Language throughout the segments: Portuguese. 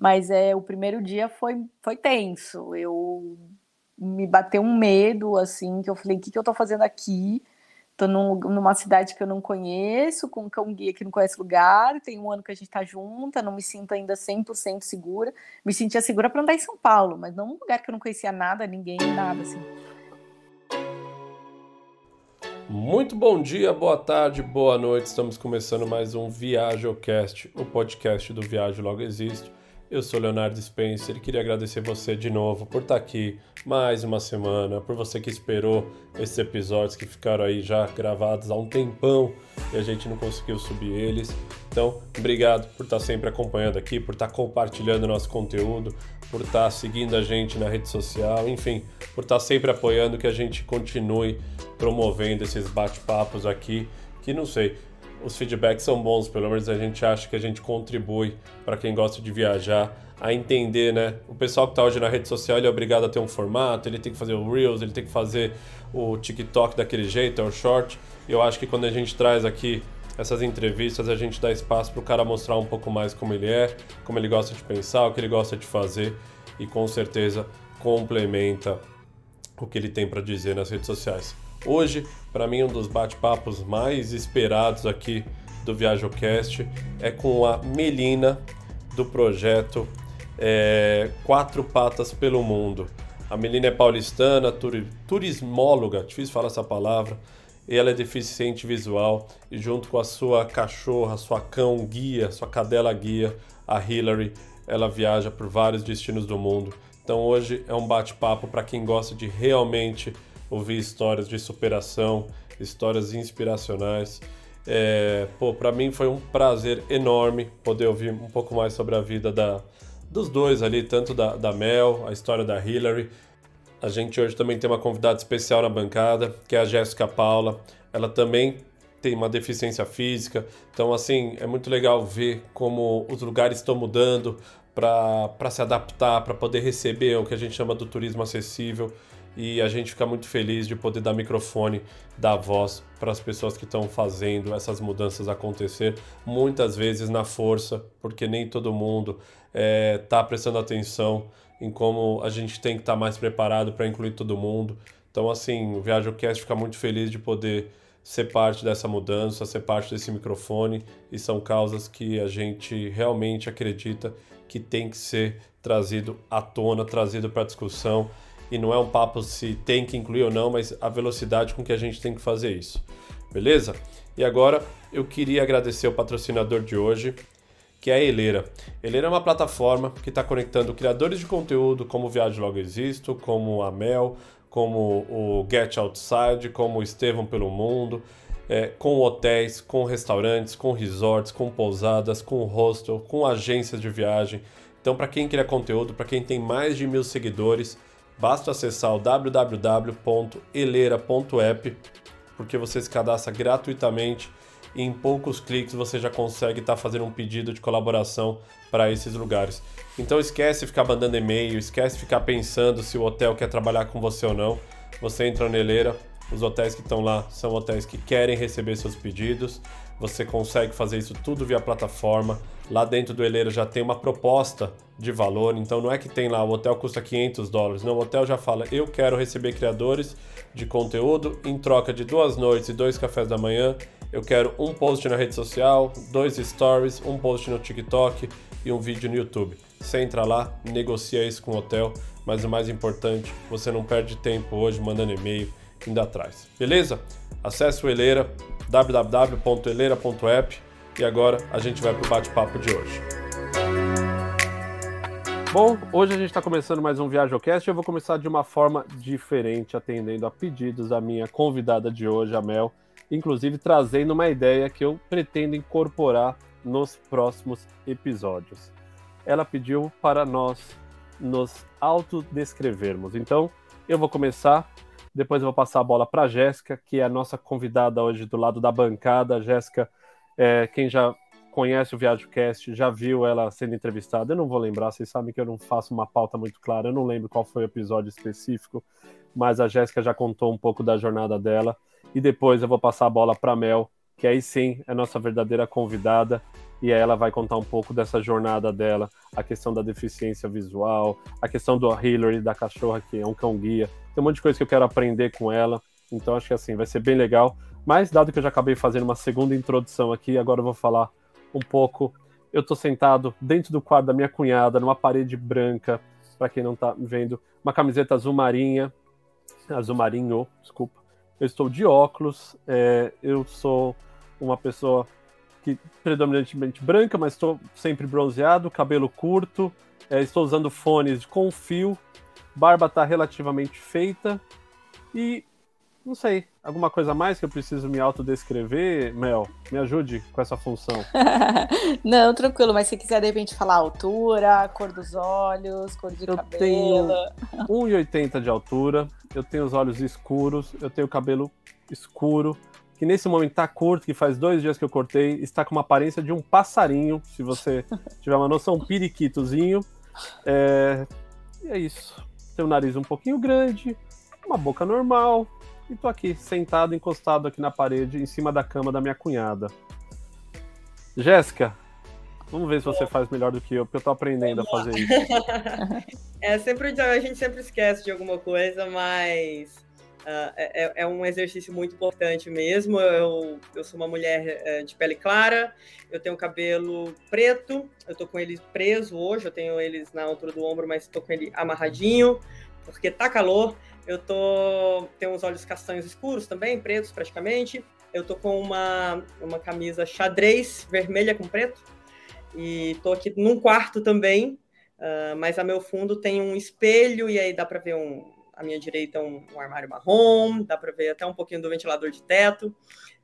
Mas é o primeiro dia foi, foi tenso. Eu me bateu um medo, assim, que eu falei, o que, que eu tô fazendo aqui? Tô num, numa cidade que eu não conheço, com um guia que não conhece lugar, tem um ano que a gente tá junta, não me sinto ainda 100% segura. Me sentia segura para andar em São Paulo, mas não num lugar que eu não conhecia nada, ninguém, nada, assim. Muito bom dia, boa tarde, boa noite. Estamos começando mais um ViajoCast, o podcast do Viagem Logo Existe. Eu sou Leonardo Spencer e queria agradecer você de novo por estar aqui mais uma semana, por você que esperou esses episódios que ficaram aí já gravados há um tempão e a gente não conseguiu subir eles. Então, obrigado por estar sempre acompanhando aqui, por estar compartilhando nosso conteúdo, por estar seguindo a gente na rede social, enfim, por estar sempre apoiando que a gente continue promovendo esses bate-papos aqui, que não sei, os feedbacks são bons, pelo menos a gente acha que a gente contribui para quem gosta de viajar a entender, né? O pessoal que está hoje na rede social ele é obrigado a ter um formato, ele tem que fazer o Reels, ele tem que fazer o TikTok daquele jeito, é o short. Eu acho que quando a gente traz aqui essas entrevistas, a gente dá espaço para o cara mostrar um pouco mais como ele é, como ele gosta de pensar, o que ele gosta de fazer e com certeza complementa o que ele tem para dizer nas redes sociais. Hoje, para mim, um dos bate-papos mais esperados aqui do ViajoCast é com a Melina do projeto é, Quatro Patas pelo Mundo. A Melina é paulistana, tur turismóloga, difícil falar essa palavra, e ela é deficiente visual e junto com a sua cachorra, sua cão guia, sua cadela guia, a Hillary, ela viaja por vários destinos do mundo. Então hoje é um bate-papo para quem gosta de realmente ouvir histórias de superação, histórias inspiracionais. É, pô, para mim foi um prazer enorme poder ouvir um pouco mais sobre a vida da, dos dois ali, tanto da, da Mel, a história da Hillary. A gente hoje também tem uma convidada especial na bancada, que é a Jéssica Paula. Ela também tem uma deficiência física, então assim é muito legal ver como os lugares estão mudando para se adaptar, para poder receber o que a gente chama do turismo acessível e a gente fica muito feliz de poder dar microfone, dar voz para as pessoas que estão fazendo essas mudanças acontecer, muitas vezes na força, porque nem todo mundo está é, tá prestando atenção em como a gente tem que estar tá mais preparado para incluir todo mundo. Então, assim, o ViajoCast fica muito feliz de poder ser parte dessa mudança, ser parte desse microfone, e são causas que a gente realmente acredita que tem que ser trazido à tona, trazido para discussão e não é um papo se tem que incluir ou não, mas a velocidade com que a gente tem que fazer isso. Beleza? E agora eu queria agradecer o patrocinador de hoje, que é a Eleira. Eleira é uma plataforma que está conectando criadores de conteúdo como o Viagem Logo Existo, como a Mel, como o Get Outside, como o Estevão pelo Mundo, é, com hotéis, com restaurantes, com resorts, com pousadas, com hostel, com agências de viagem. Então, para quem quer conteúdo, para quem tem mais de mil seguidores, Basta acessar o www.eleira.app, porque você se cadastra gratuitamente e em poucos cliques você já consegue estar tá fazendo um pedido de colaboração para esses lugares. Então esquece ficar mandando e-mail, esquece ficar pensando se o hotel quer trabalhar com você ou não. Você entra na Eleira, os hotéis que estão lá são hotéis que querem receber seus pedidos. Você consegue fazer isso tudo via plataforma. Lá dentro do Eleira já tem uma proposta de valor, então não é que tem lá o hotel custa 500 dólares. Não, o hotel já fala: eu quero receber criadores de conteúdo em troca de duas noites e dois cafés da manhã. Eu quero um post na rede social, dois stories, um post no TikTok e um vídeo no YouTube. Você entra lá, negocia isso com o hotel, mas o mais importante, você não perde tempo hoje mandando e-mail indo atrás. Beleza? Acesse o Eleira, www.eleira.app e agora a gente vai para o bate-papo de hoje. Bom, hoje a gente está começando mais um ViajoCast e eu vou começar de uma forma diferente, atendendo a pedidos da minha convidada de hoje, a Mel, inclusive trazendo uma ideia que eu pretendo incorporar nos próximos episódios. Ela pediu para nós nos autodescrevermos. Então, eu vou começar depois eu vou passar a bola para a Jéssica, que é a nossa convidada hoje do lado da bancada. Jéssica, é, quem já conhece o ViajoCast, já viu ela sendo entrevistada. Eu não vou lembrar, vocês sabem que eu não faço uma pauta muito clara, eu não lembro qual foi o episódio específico, mas a Jéssica já contou um pouco da jornada dela. E depois eu vou passar a bola para Mel, que aí sim é nossa verdadeira convidada. e ela vai contar um pouco dessa jornada dela, a questão da deficiência visual, a questão do Hillary, da cachorra, que é um cão-guia. Tem um monte de coisa que eu quero aprender com ela, então acho que assim, vai ser bem legal. Mas, dado que eu já acabei fazendo uma segunda introdução aqui, agora eu vou falar um pouco. Eu tô sentado dentro do quarto da minha cunhada, numa parede branca, para quem não tá vendo, uma camiseta azul marinha, azul marinho, desculpa. Eu estou de óculos, é, eu sou uma pessoa que predominantemente branca, mas estou sempre bronzeado, cabelo curto, é, estou usando fones com fio, barba está relativamente feita e não sei, alguma coisa mais que eu preciso me autodescrever, Mel? Me ajude com essa função. não, tranquilo, mas se quiser de repente falar altura, cor dos olhos, cor de eu cabelo. Tenho 1,80 de altura, eu tenho os olhos escuros, eu tenho cabelo escuro, que nesse momento está curto, que faz dois dias que eu cortei, está com uma aparência de um passarinho, se você tiver uma noção, um periquitozinho. É... E é isso. Tem o nariz um pouquinho grande, uma boca normal, e tô aqui, sentado, encostado aqui na parede, em cima da cama da minha cunhada. Jéssica, vamos ver se você faz melhor do que eu, porque eu tô aprendendo a fazer isso. é, sempre, a gente sempre esquece de alguma coisa, mas Uh, é, é, um exercício muito importante mesmo. Eu, eu sou uma mulher uh, de pele clara, eu tenho cabelo preto, eu tô com ele preso hoje, eu tenho eles na altura do ombro, mas tô com ele amarradinho, porque tá calor. Eu tô tenho os olhos castanhos escuros também, pretos praticamente. Eu tô com uma, uma camisa xadrez vermelha com preto. E tô aqui num quarto também, uh, mas a meu fundo tem um espelho e aí dá para ver um, à minha direita um, um armário marrom, dá para ver até um pouquinho do ventilador de teto,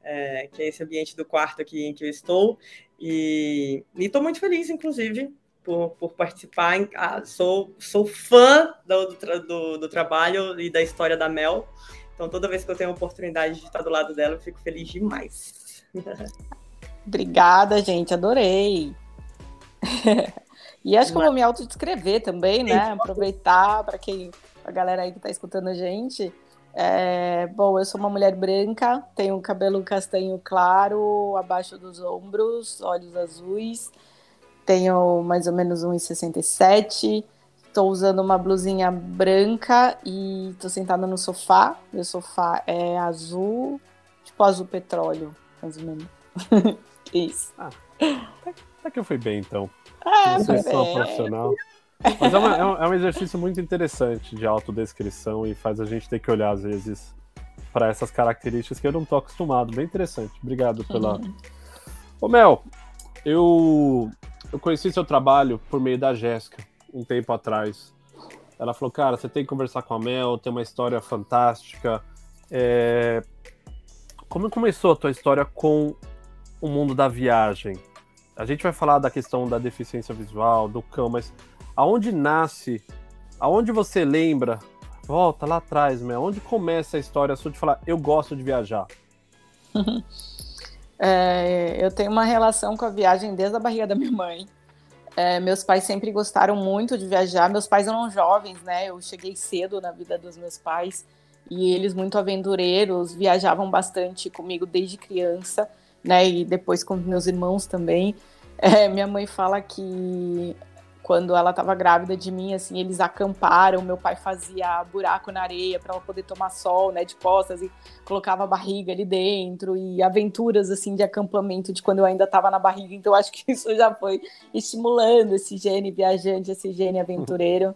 é, que é esse ambiente do quarto aqui em que eu estou. E estou muito feliz, inclusive, por, por participar. Ah, sou, sou fã do, do, do, trabalho e da história da Mel. Então, toda vez que eu tenho a oportunidade de estar do lado dela, eu fico feliz demais. Obrigada, gente. Adorei. e acho que eu vou me autodescrever também, né? Aproveitar para quem a galera aí que está escutando a gente. É, bom, eu sou uma mulher branca, tenho cabelo castanho claro, abaixo dos ombros, olhos azuis, tenho mais ou menos 1,67. Estou usando uma blusinha branca e estou sentada no sofá. Meu sofá é azul, tipo azul petróleo, mais ou menos. Isso. Ah, até que eu fui bem, então. Ah, Vocês são profissional. Mas é, uma, é, um, é, um, exercício muito interessante de autodescrição e faz a gente ter que olhar, às vezes, para essas características que eu não estou acostumado. Bem interessante. Obrigado pela. Ô, Mel, eu, eu conheci seu trabalho por meio da Jéssica, um tempo atrás. Ela falou, cara, você tem que conversar com a Mel, tem uma história fantástica. É... Como começou a tua história com o mundo da viagem? A gente vai falar da questão da deficiência visual, do cão, mas aonde nasce, aonde você lembra, volta lá atrás, meu, onde começa a história sua de falar, eu gosto de viajar? é, eu tenho uma relação com a viagem desde a barriga da minha mãe. É, meus pais sempre gostaram muito de viajar. Meus pais eram jovens, né? Eu cheguei cedo na vida dos meus pais e eles muito aventureiros, viajavam bastante comigo desde criança, né? E depois com meus irmãos também. É, minha mãe fala que quando ela estava grávida de mim, assim, eles acamparam, meu pai fazia buraco na areia para ela poder tomar sol, né, de costas e colocava a barriga ali dentro e aventuras assim de acampamento de quando eu ainda estava na barriga. Então acho que isso já foi estimulando esse gene viajante, esse gene aventureiro.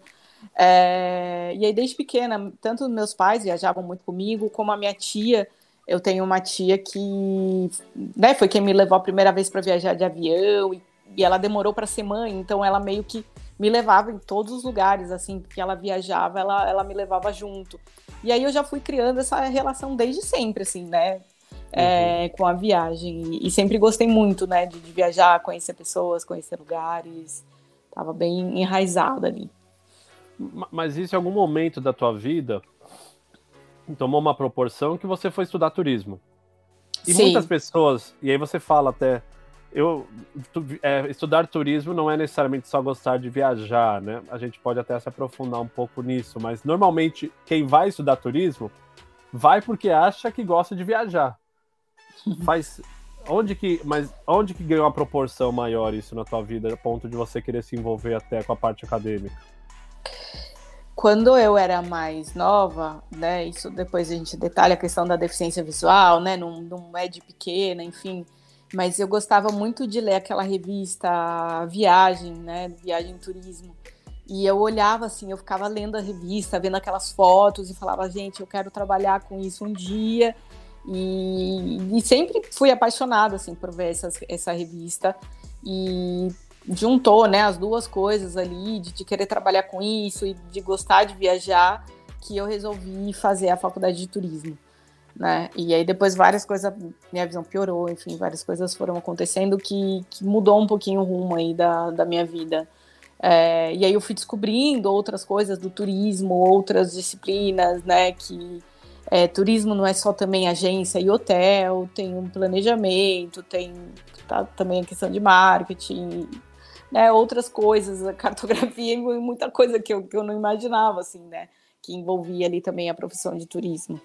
É... e aí desde pequena, tanto meus pais viajavam muito comigo, como a minha tia. Eu tenho uma tia que, né, foi quem me levou a primeira vez para viajar de avião e e ela demorou para ser mãe, então ela meio que me levava em todos os lugares, assim, que ela viajava, ela, ela me levava junto. E aí eu já fui criando essa relação desde sempre, assim, né? É, uhum. com a viagem. E, sempre gostei muito, né, de, de, viajar, conhecer pessoas, conhecer lugares. Tava bem enraizada ali. Mas isso em algum momento da tua vida tomou uma proporção que você foi estudar turismo. E Sim. muitas pessoas, e aí você fala até eu tu, é, estudar turismo não é necessariamente só gostar de viajar, né? A gente pode até se aprofundar um pouco nisso, mas normalmente quem vai estudar turismo vai porque acha que gosta de viajar. Faz onde que, mas onde que ganhou uma proporção maior isso na tua vida, a ponto de você querer se envolver até com a parte acadêmica? Quando eu era mais nova, né, isso depois a gente detalha a questão da deficiência visual, né, não, não é de pequena, enfim, mas eu gostava muito de ler aquela revista Viagem, né, Viagem Turismo, e eu olhava assim, eu ficava lendo a revista, vendo aquelas fotos e falava, gente, eu quero trabalhar com isso um dia, e, e sempre fui apaixonada assim por ver essas, essa revista. E juntou né, as duas coisas ali, de, de, querer trabalhar com isso e de gostar de viajar, que eu resolvi fazer a faculdade de turismo. Né? E aí depois várias coisas, minha visão piorou, enfim, várias coisas foram acontecendo que, que mudou um pouquinho o rumo aí da, da minha vida. É, e aí eu fui descobrindo outras coisas do turismo, outras disciplinas, né, que é, turismo não é só também agência e hotel, tem um planejamento, tem tá, também a questão de marketing, né, outras coisas, cartografia e muita coisa que eu, que eu não imaginava, assim, né, que envolvia ali também a profissão de turismo.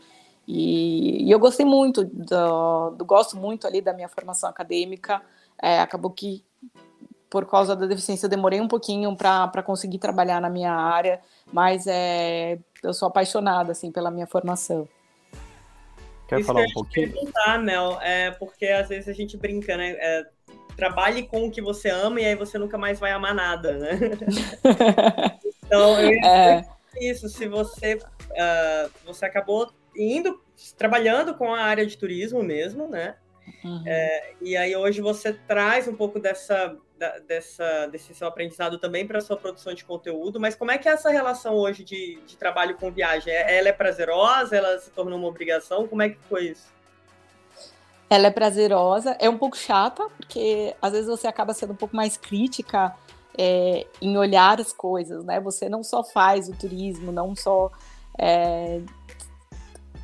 E, e eu gostei muito, do, do, gosto muito ali da minha formação acadêmica, é, acabou que por causa da deficiência eu demorei um pouquinho para conseguir trabalhar na minha área, mas é, eu sou apaixonada assim pela minha formação. Quer Isso falar um pouquinho? Perguntar, Mel, é porque às vezes a gente brinca, né? É, trabalhe com o que você ama e aí você nunca mais vai amar nada, né? então, eu é. isso, se você, uh, você acabou indo, trabalhando com a área de turismo mesmo, né? Uhum. É, e aí hoje você traz um pouco dessa, da, dessa, desse seu aprendizado também para a sua produção de conteúdo, mas como é que é essa relação hoje de, de trabalho com viagem? É, ela é prazerosa? Ela se tornou uma obrigação? Como é que foi isso? Ela é prazerosa, é um pouco chata, porque às vezes você acaba sendo um pouco mais crítica é, em olhar as coisas, né? Você não só faz o turismo, não só é,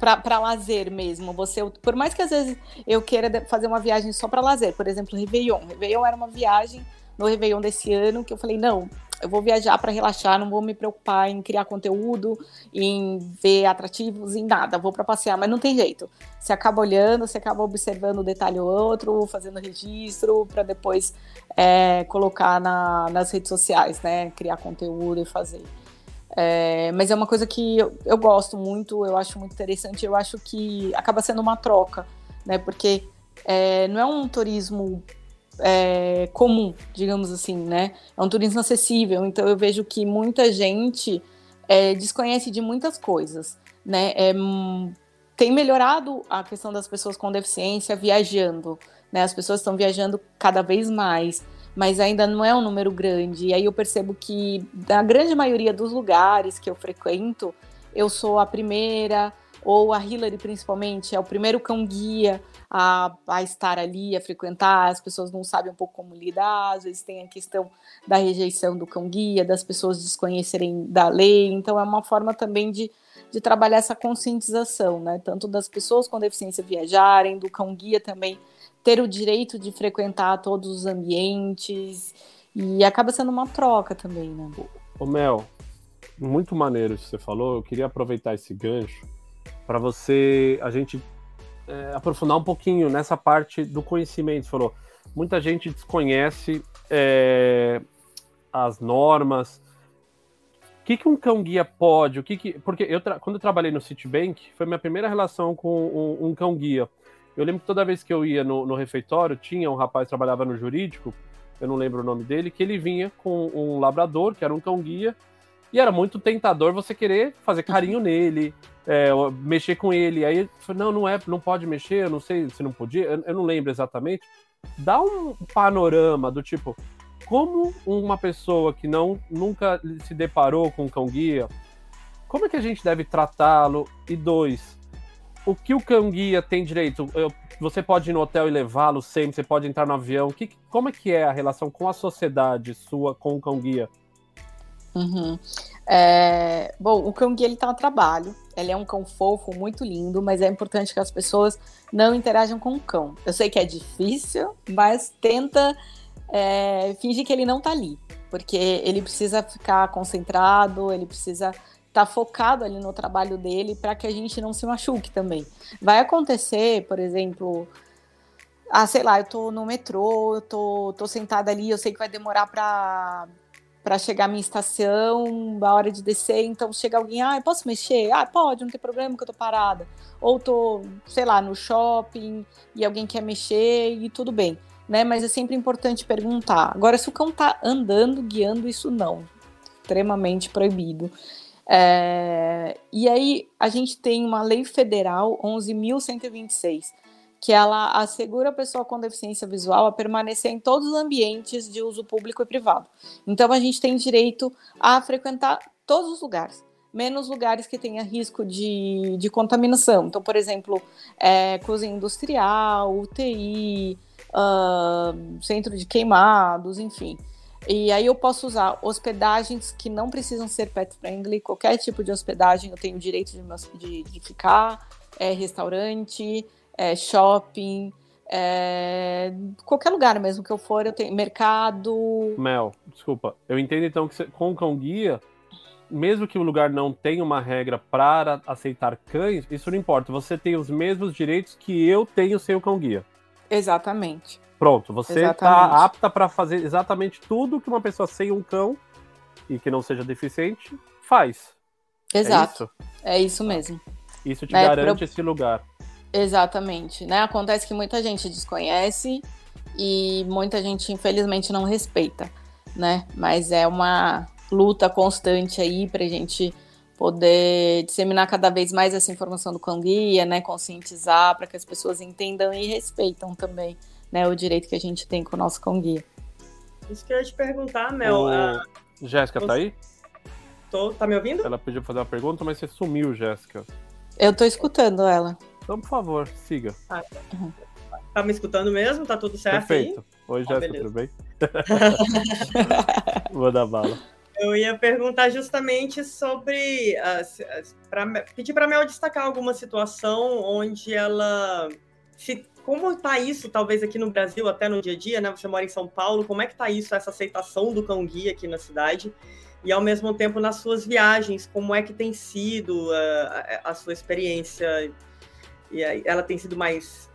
para lazer mesmo. Você, por mais que às vezes eu queira fazer uma viagem só para lazer, por exemplo, Réveillon. Réveillon era uma viagem no Réveillon desse ano que eu falei, não, eu vou viajar para relaxar, não vou me preocupar em criar conteúdo, em ver atrativos, em nada, vou para passear, mas não tem jeito. Você acaba olhando, você acaba observando um detalhe ou outro, fazendo registro para depois é, colocar na, nas redes sociais, né? Criar conteúdo e fazer. É, mas é uma coisa que eu, eu, gosto muito, eu acho muito interessante, eu acho que acaba sendo uma troca, né? Porque é, não é um turismo é, comum, digamos assim, né? É um turismo acessível, então eu vejo que muita gente é, desconhece de muitas coisas, né? É, tem melhorado a questão das pessoas com deficiência viajando, né? As pessoas estão viajando cada vez mais mas ainda não é um número grande. E aí eu percebo que, na grande maioria dos lugares que eu frequento, eu sou a primeira, ou a Hillary principalmente, é o primeiro cão-guia a, a estar ali, a frequentar. As pessoas não sabem um pouco como lidar, às vezes tem a questão da rejeição do cão-guia, das pessoas desconhecerem da lei. Então, é uma forma também de de trabalhar essa conscientização, né? Tanto das pessoas com deficiência viajarem, do cão guia também ter o direito de frequentar todos os ambientes e acaba sendo uma troca também, né? Ô Mel, muito maneiro isso que você falou. Eu queria aproveitar esse gancho para você, a gente é, aprofundar um pouquinho nessa parte do conhecimento. Você falou, muita gente desconhece é, as normas. O que, que um cão guia pode? O que, que porque eu quando eu trabalhei no Citibank foi minha primeira relação com um, um cão guia. Eu lembro que toda vez que eu ia no, no refeitório, tinha um rapaz que trabalhava no jurídico, eu não lembro o nome dele, que ele vinha com um labrador, que era um cão-guia, e era muito tentador você querer fazer carinho nele, é, mexer com ele. Aí falei, não, não é, não pode mexer, eu não sei se não podia, eu, eu não lembro exatamente. Dá um panorama do tipo, como uma pessoa que não nunca se deparou com um cão-guia, como é que a gente deve tratá-lo? E dois, o que o cão guia tem direito? Eu, você pode ir no hotel e levá-lo sempre, você pode entrar no avião. Que, como é que é a relação com a sociedade sua com o cão guia? Uhum. É, bom, o cão guia ele tá no trabalho. Ele é um cão fofo, muito lindo, mas é importante que as pessoas não interajam com o cão. Eu sei que é difícil, mas tenta é, fingir que ele não tá ali, porque ele precisa ficar concentrado, ele precisa tá focado ali no trabalho dele para que a gente não se machuque também. Vai acontecer, por exemplo, ah, sei lá, eu tô no metrô, eu tô, tô sentada ali, eu sei que vai demorar para para chegar à minha estação, a hora de descer, então chega alguém, ah, posso mexer? Ah, pode, não tem problema que eu tô parada. Ou tô, sei lá, no shopping e alguém quer mexer e tudo bem, né? Mas é sempre importante perguntar. Agora, se o cão tá andando, guiando, isso não. Extremamente proibido. É... E aí, a gente tem uma lei federal, 11.126, que ela assegura a pessoa com deficiência visual a permanecer em todos os ambientes de uso público e privado. Então a gente tem direito a frequentar todos os lugares, menos lugares que tenha risco de, de contaminação. Então, por exemplo, é, cozinha industrial, UTI, uh, centro de queimados, enfim. E aí eu posso usar hospedagens que não precisam ser pet friendly, qualquer tipo de hospedagem eu tenho direito de, de, de ficar, é, restaurante, é, shopping, é, qualquer lugar mesmo que eu for, eu tenho mercado. Mel, desculpa. Eu entendo então que você, com o cão guia, mesmo que o lugar não tenha uma regra para aceitar cães, isso não importa. Você tem os mesmos direitos que eu tenho sem o cão guia. Exatamente. Pronto, você está apta para fazer exatamente tudo que uma pessoa sem um cão e que não seja deficiente faz. Exato. É isso, é isso mesmo. Isso te é, garante pro... esse lugar. Exatamente, né? Acontece que muita gente desconhece e muita gente infelizmente não respeita, né? Mas é uma luta constante aí para gente poder disseminar cada vez mais essa informação do cão guia, né? Conscientizar para que as pessoas entendam e respeitam também, né? O direito que a gente tem com o nosso cão guia. Isso que eu ia te perguntar, Mel. O... A... Jéssica, tá você... tá aí? Tô, tá me ouvindo? Ela pediu fazer uma pergunta, mas você sumiu, Jéssica. Eu tô escutando ela. Então, por favor, siga. Ah, tá. me escutando mesmo? Tá tudo certo Perfeito. Aí? Oi, ah, Jéssica, tudo bem? Vou dar bala. Eu ia perguntar justamente sobre. pra, pedir para a Mel destacar alguma situação onde ela. Se, como está isso, talvez aqui no Brasil, até no dia a dia, né? Você mora em São Paulo, como é que está isso, essa aceitação do cão guia aqui na cidade? E ao mesmo tempo nas suas viagens, como é que tem sido a, a sua experiência e ela tem sido mais,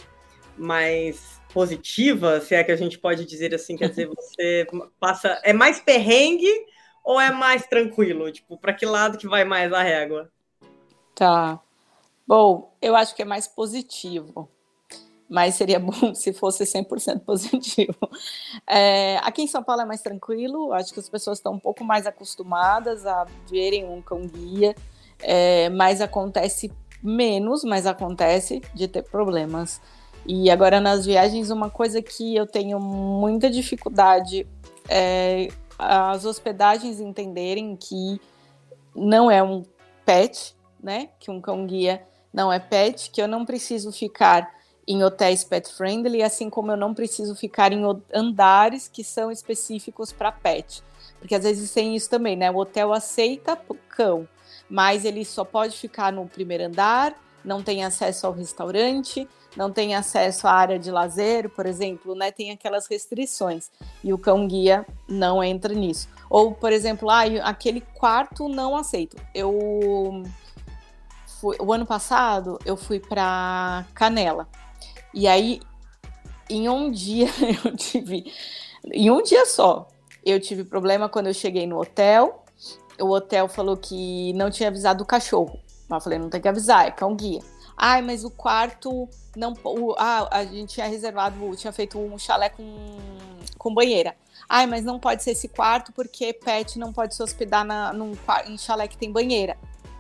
mais positiva, se é que a gente pode dizer assim, quer dizer, você passa. É mais perrengue ou é mais tranquilo? Tipo, para que lado que vai mais a régua? Tá. Bom, eu acho que é mais positivo. Mas seria bom se fosse 100% positivo. É, aqui em São Paulo é mais tranquilo, acho que as pessoas estão um pouco mais acostumadas a verem um cão-guia, é, mas acontece menos, mas acontece de ter problemas. E agora nas viagens, uma coisa que eu tenho muita dificuldade é as hospedagens entenderem que não é um pet, né? Que um cão guia não é pet, que eu não preciso ficar em hotéis pet friendly, assim como eu não preciso ficar em andares que são específicos para pet. Porque às vezes tem isso também, né? O hotel aceita cão, mas ele só pode ficar no primeiro andar, não tem acesso ao restaurante, não tem acesso à área de lazer, por exemplo, né? Tem aquelas restrições e o cão guia não entra nisso. Ou, por exemplo, ah, aquele quarto não aceito. Eu fui, o ano passado eu fui para Canela e aí em um dia eu tive, em um dia só, eu tive problema quando eu cheguei no hotel o hotel falou que não tinha avisado o cachorro. Eu falei, não tem que avisar, é cão guia. Ai, mas o quarto não. O, ah, a gente tinha reservado, tinha feito um chalé com, com banheira. Ai, mas não pode ser esse quarto porque pet não pode se hospedar na, num em chalé que tem banheira.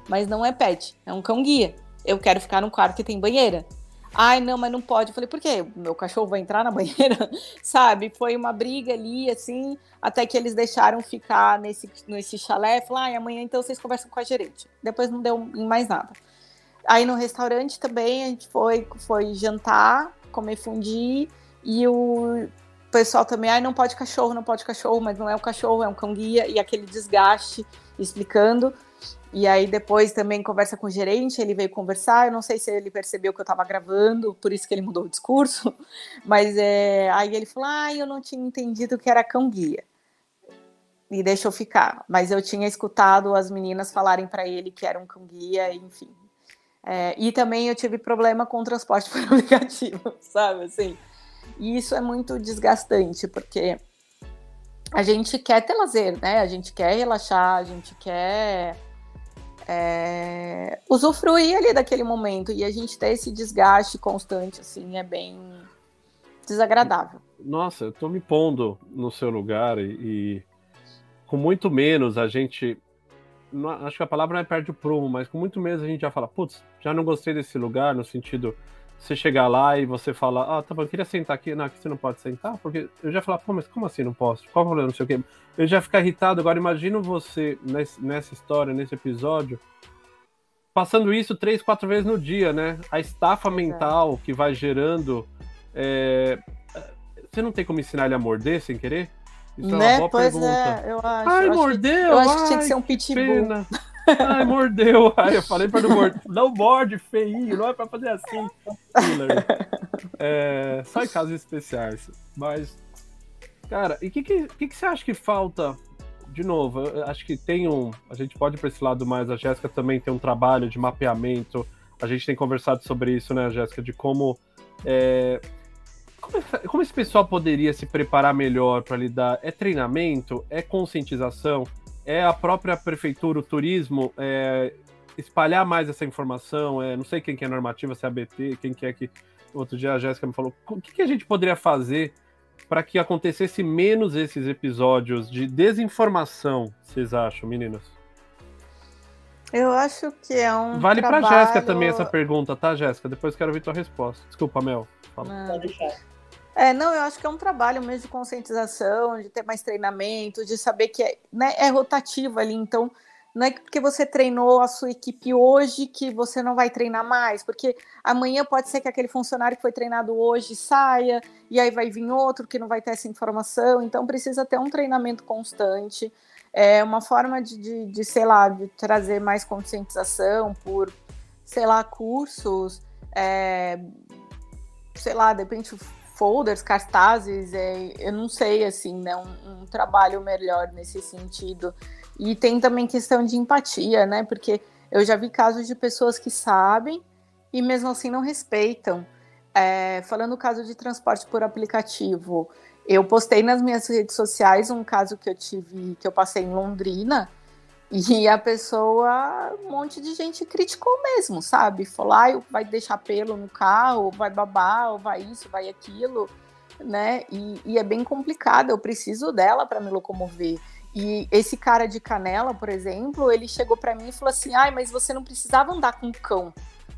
Mas não é pet, é um cão guia. Eu quero ficar num quarto que tem banheira. Ai, não, mas não pode. Eu falei, por quê? Meu cachorro vai entrar na banheira? Sabe? Foi uma briga ali, assim, até que eles deixaram ficar nesse, nesse chalé. Ai, amanhã então vocês conversam com a gerente. Depois não deu mais nada. Aí no restaurante também a gente foi, foi jantar, comer fundi, e o pessoal também, ai, não pode cachorro, não pode cachorro, mas não é um cachorro, é um cão guia, e aquele desgaste explicando. E aí depois também conversa com o gerente, ele veio conversar, eu não sei se ele percebeu que eu estava gravando, por isso que ele mudou o discurso, mas é, aí ele falou, ah, eu não tinha entendido que era cão guia. E deixou ficar, mas eu tinha escutado as meninas falarem para ele que era um cão guia, enfim. É, e também eu tive problema com o transporte por aplicativo, sabe, assim. E isso é muito desgastante, porque a gente quer ter lazer, né? A gente quer relaxar, a gente quer é, usufruir ali daquele momento. E a gente ter esse desgaste constante, assim, é bem desagradável. Nossa, eu tô me pondo no seu lugar e, e com muito menos a gente. Não, acho que a palavra não é perde o prumo, mas com muito menos a gente já fala, putz, já não gostei desse lugar, no sentido você chegar lá e você falar, ah, tá bom, eu queria sentar aqui, não, aqui você não pode sentar, porque eu já falar, pô, mas como assim não posso? Qual o problema, não sei o quê. Eu já ficar irritado, agora imagino você nesse, nessa história, nesse episódio, passando isso três, quatro vezes no dia, né? A estafa mental que vai gerando. É... Você não tem como ensinar ele a morder sem querer? Isso né? é uma né? boa pois pergunta. É, eu acho. Ai, eu mordeu! Acho que, eu acho que tinha que ser um pitbull. Pena. Ai, mordeu. Ai, eu falei para não morder. Não morde, feio. Não é para fazer assim. É, só em casos especiais. Mas, cara, e o que, que, que, você acha que falta? De novo, acho que tem um. A gente pode ir para esse lado mais. A Jéssica também tem um trabalho de mapeamento. A gente tem conversado sobre isso, né, Jéssica? De como. É, como, como esse pessoal poderia se preparar melhor para lidar? É treinamento? É conscientização? É a própria prefeitura, o turismo, é, espalhar mais essa informação. É, não sei quem que é normativa, se é a BT, quem que é que. Outro dia a Jéssica me falou. O que, que a gente poderia fazer para que acontecesse menos esses episódios de desinformação, vocês acham, meninas? Eu acho que é um. Vale trabalho... para Jéssica também essa pergunta, tá, Jéssica? Depois quero ouvir tua resposta. Desculpa, Mel. Fala. Pode deixar. É, não, eu acho que é um trabalho mesmo de conscientização, de ter mais treinamento, de saber que é, né, é rotativo ali, então não é porque você treinou a sua equipe hoje que você não vai treinar mais, porque amanhã pode ser que aquele funcionário que foi treinado hoje saia, e aí vai vir outro que não vai ter essa informação, então precisa ter um treinamento constante, é uma forma de, de, de sei lá, de trazer mais conscientização por, sei lá, cursos, é, sei lá, de repente folders, cartazes, é, eu não sei, assim, né, um, um, trabalho melhor nesse sentido. E tem também questão de empatia, né, porque eu já vi casos de pessoas que sabem e mesmo assim não respeitam. É, falando no caso de transporte por aplicativo, eu postei nas minhas redes sociais um caso que eu tive, que eu passei em Londrina, e a pessoa, um monte de gente criticou mesmo, sabe? Falou, ah, vai deixar pelo no carro, vai babar, ou vai isso, vai aquilo, né? E, e é bem complicado, eu preciso dela para me locomover. E esse cara de canela, por exemplo, ele chegou para mim e falou assim: ai, mas você não precisava andar com cão.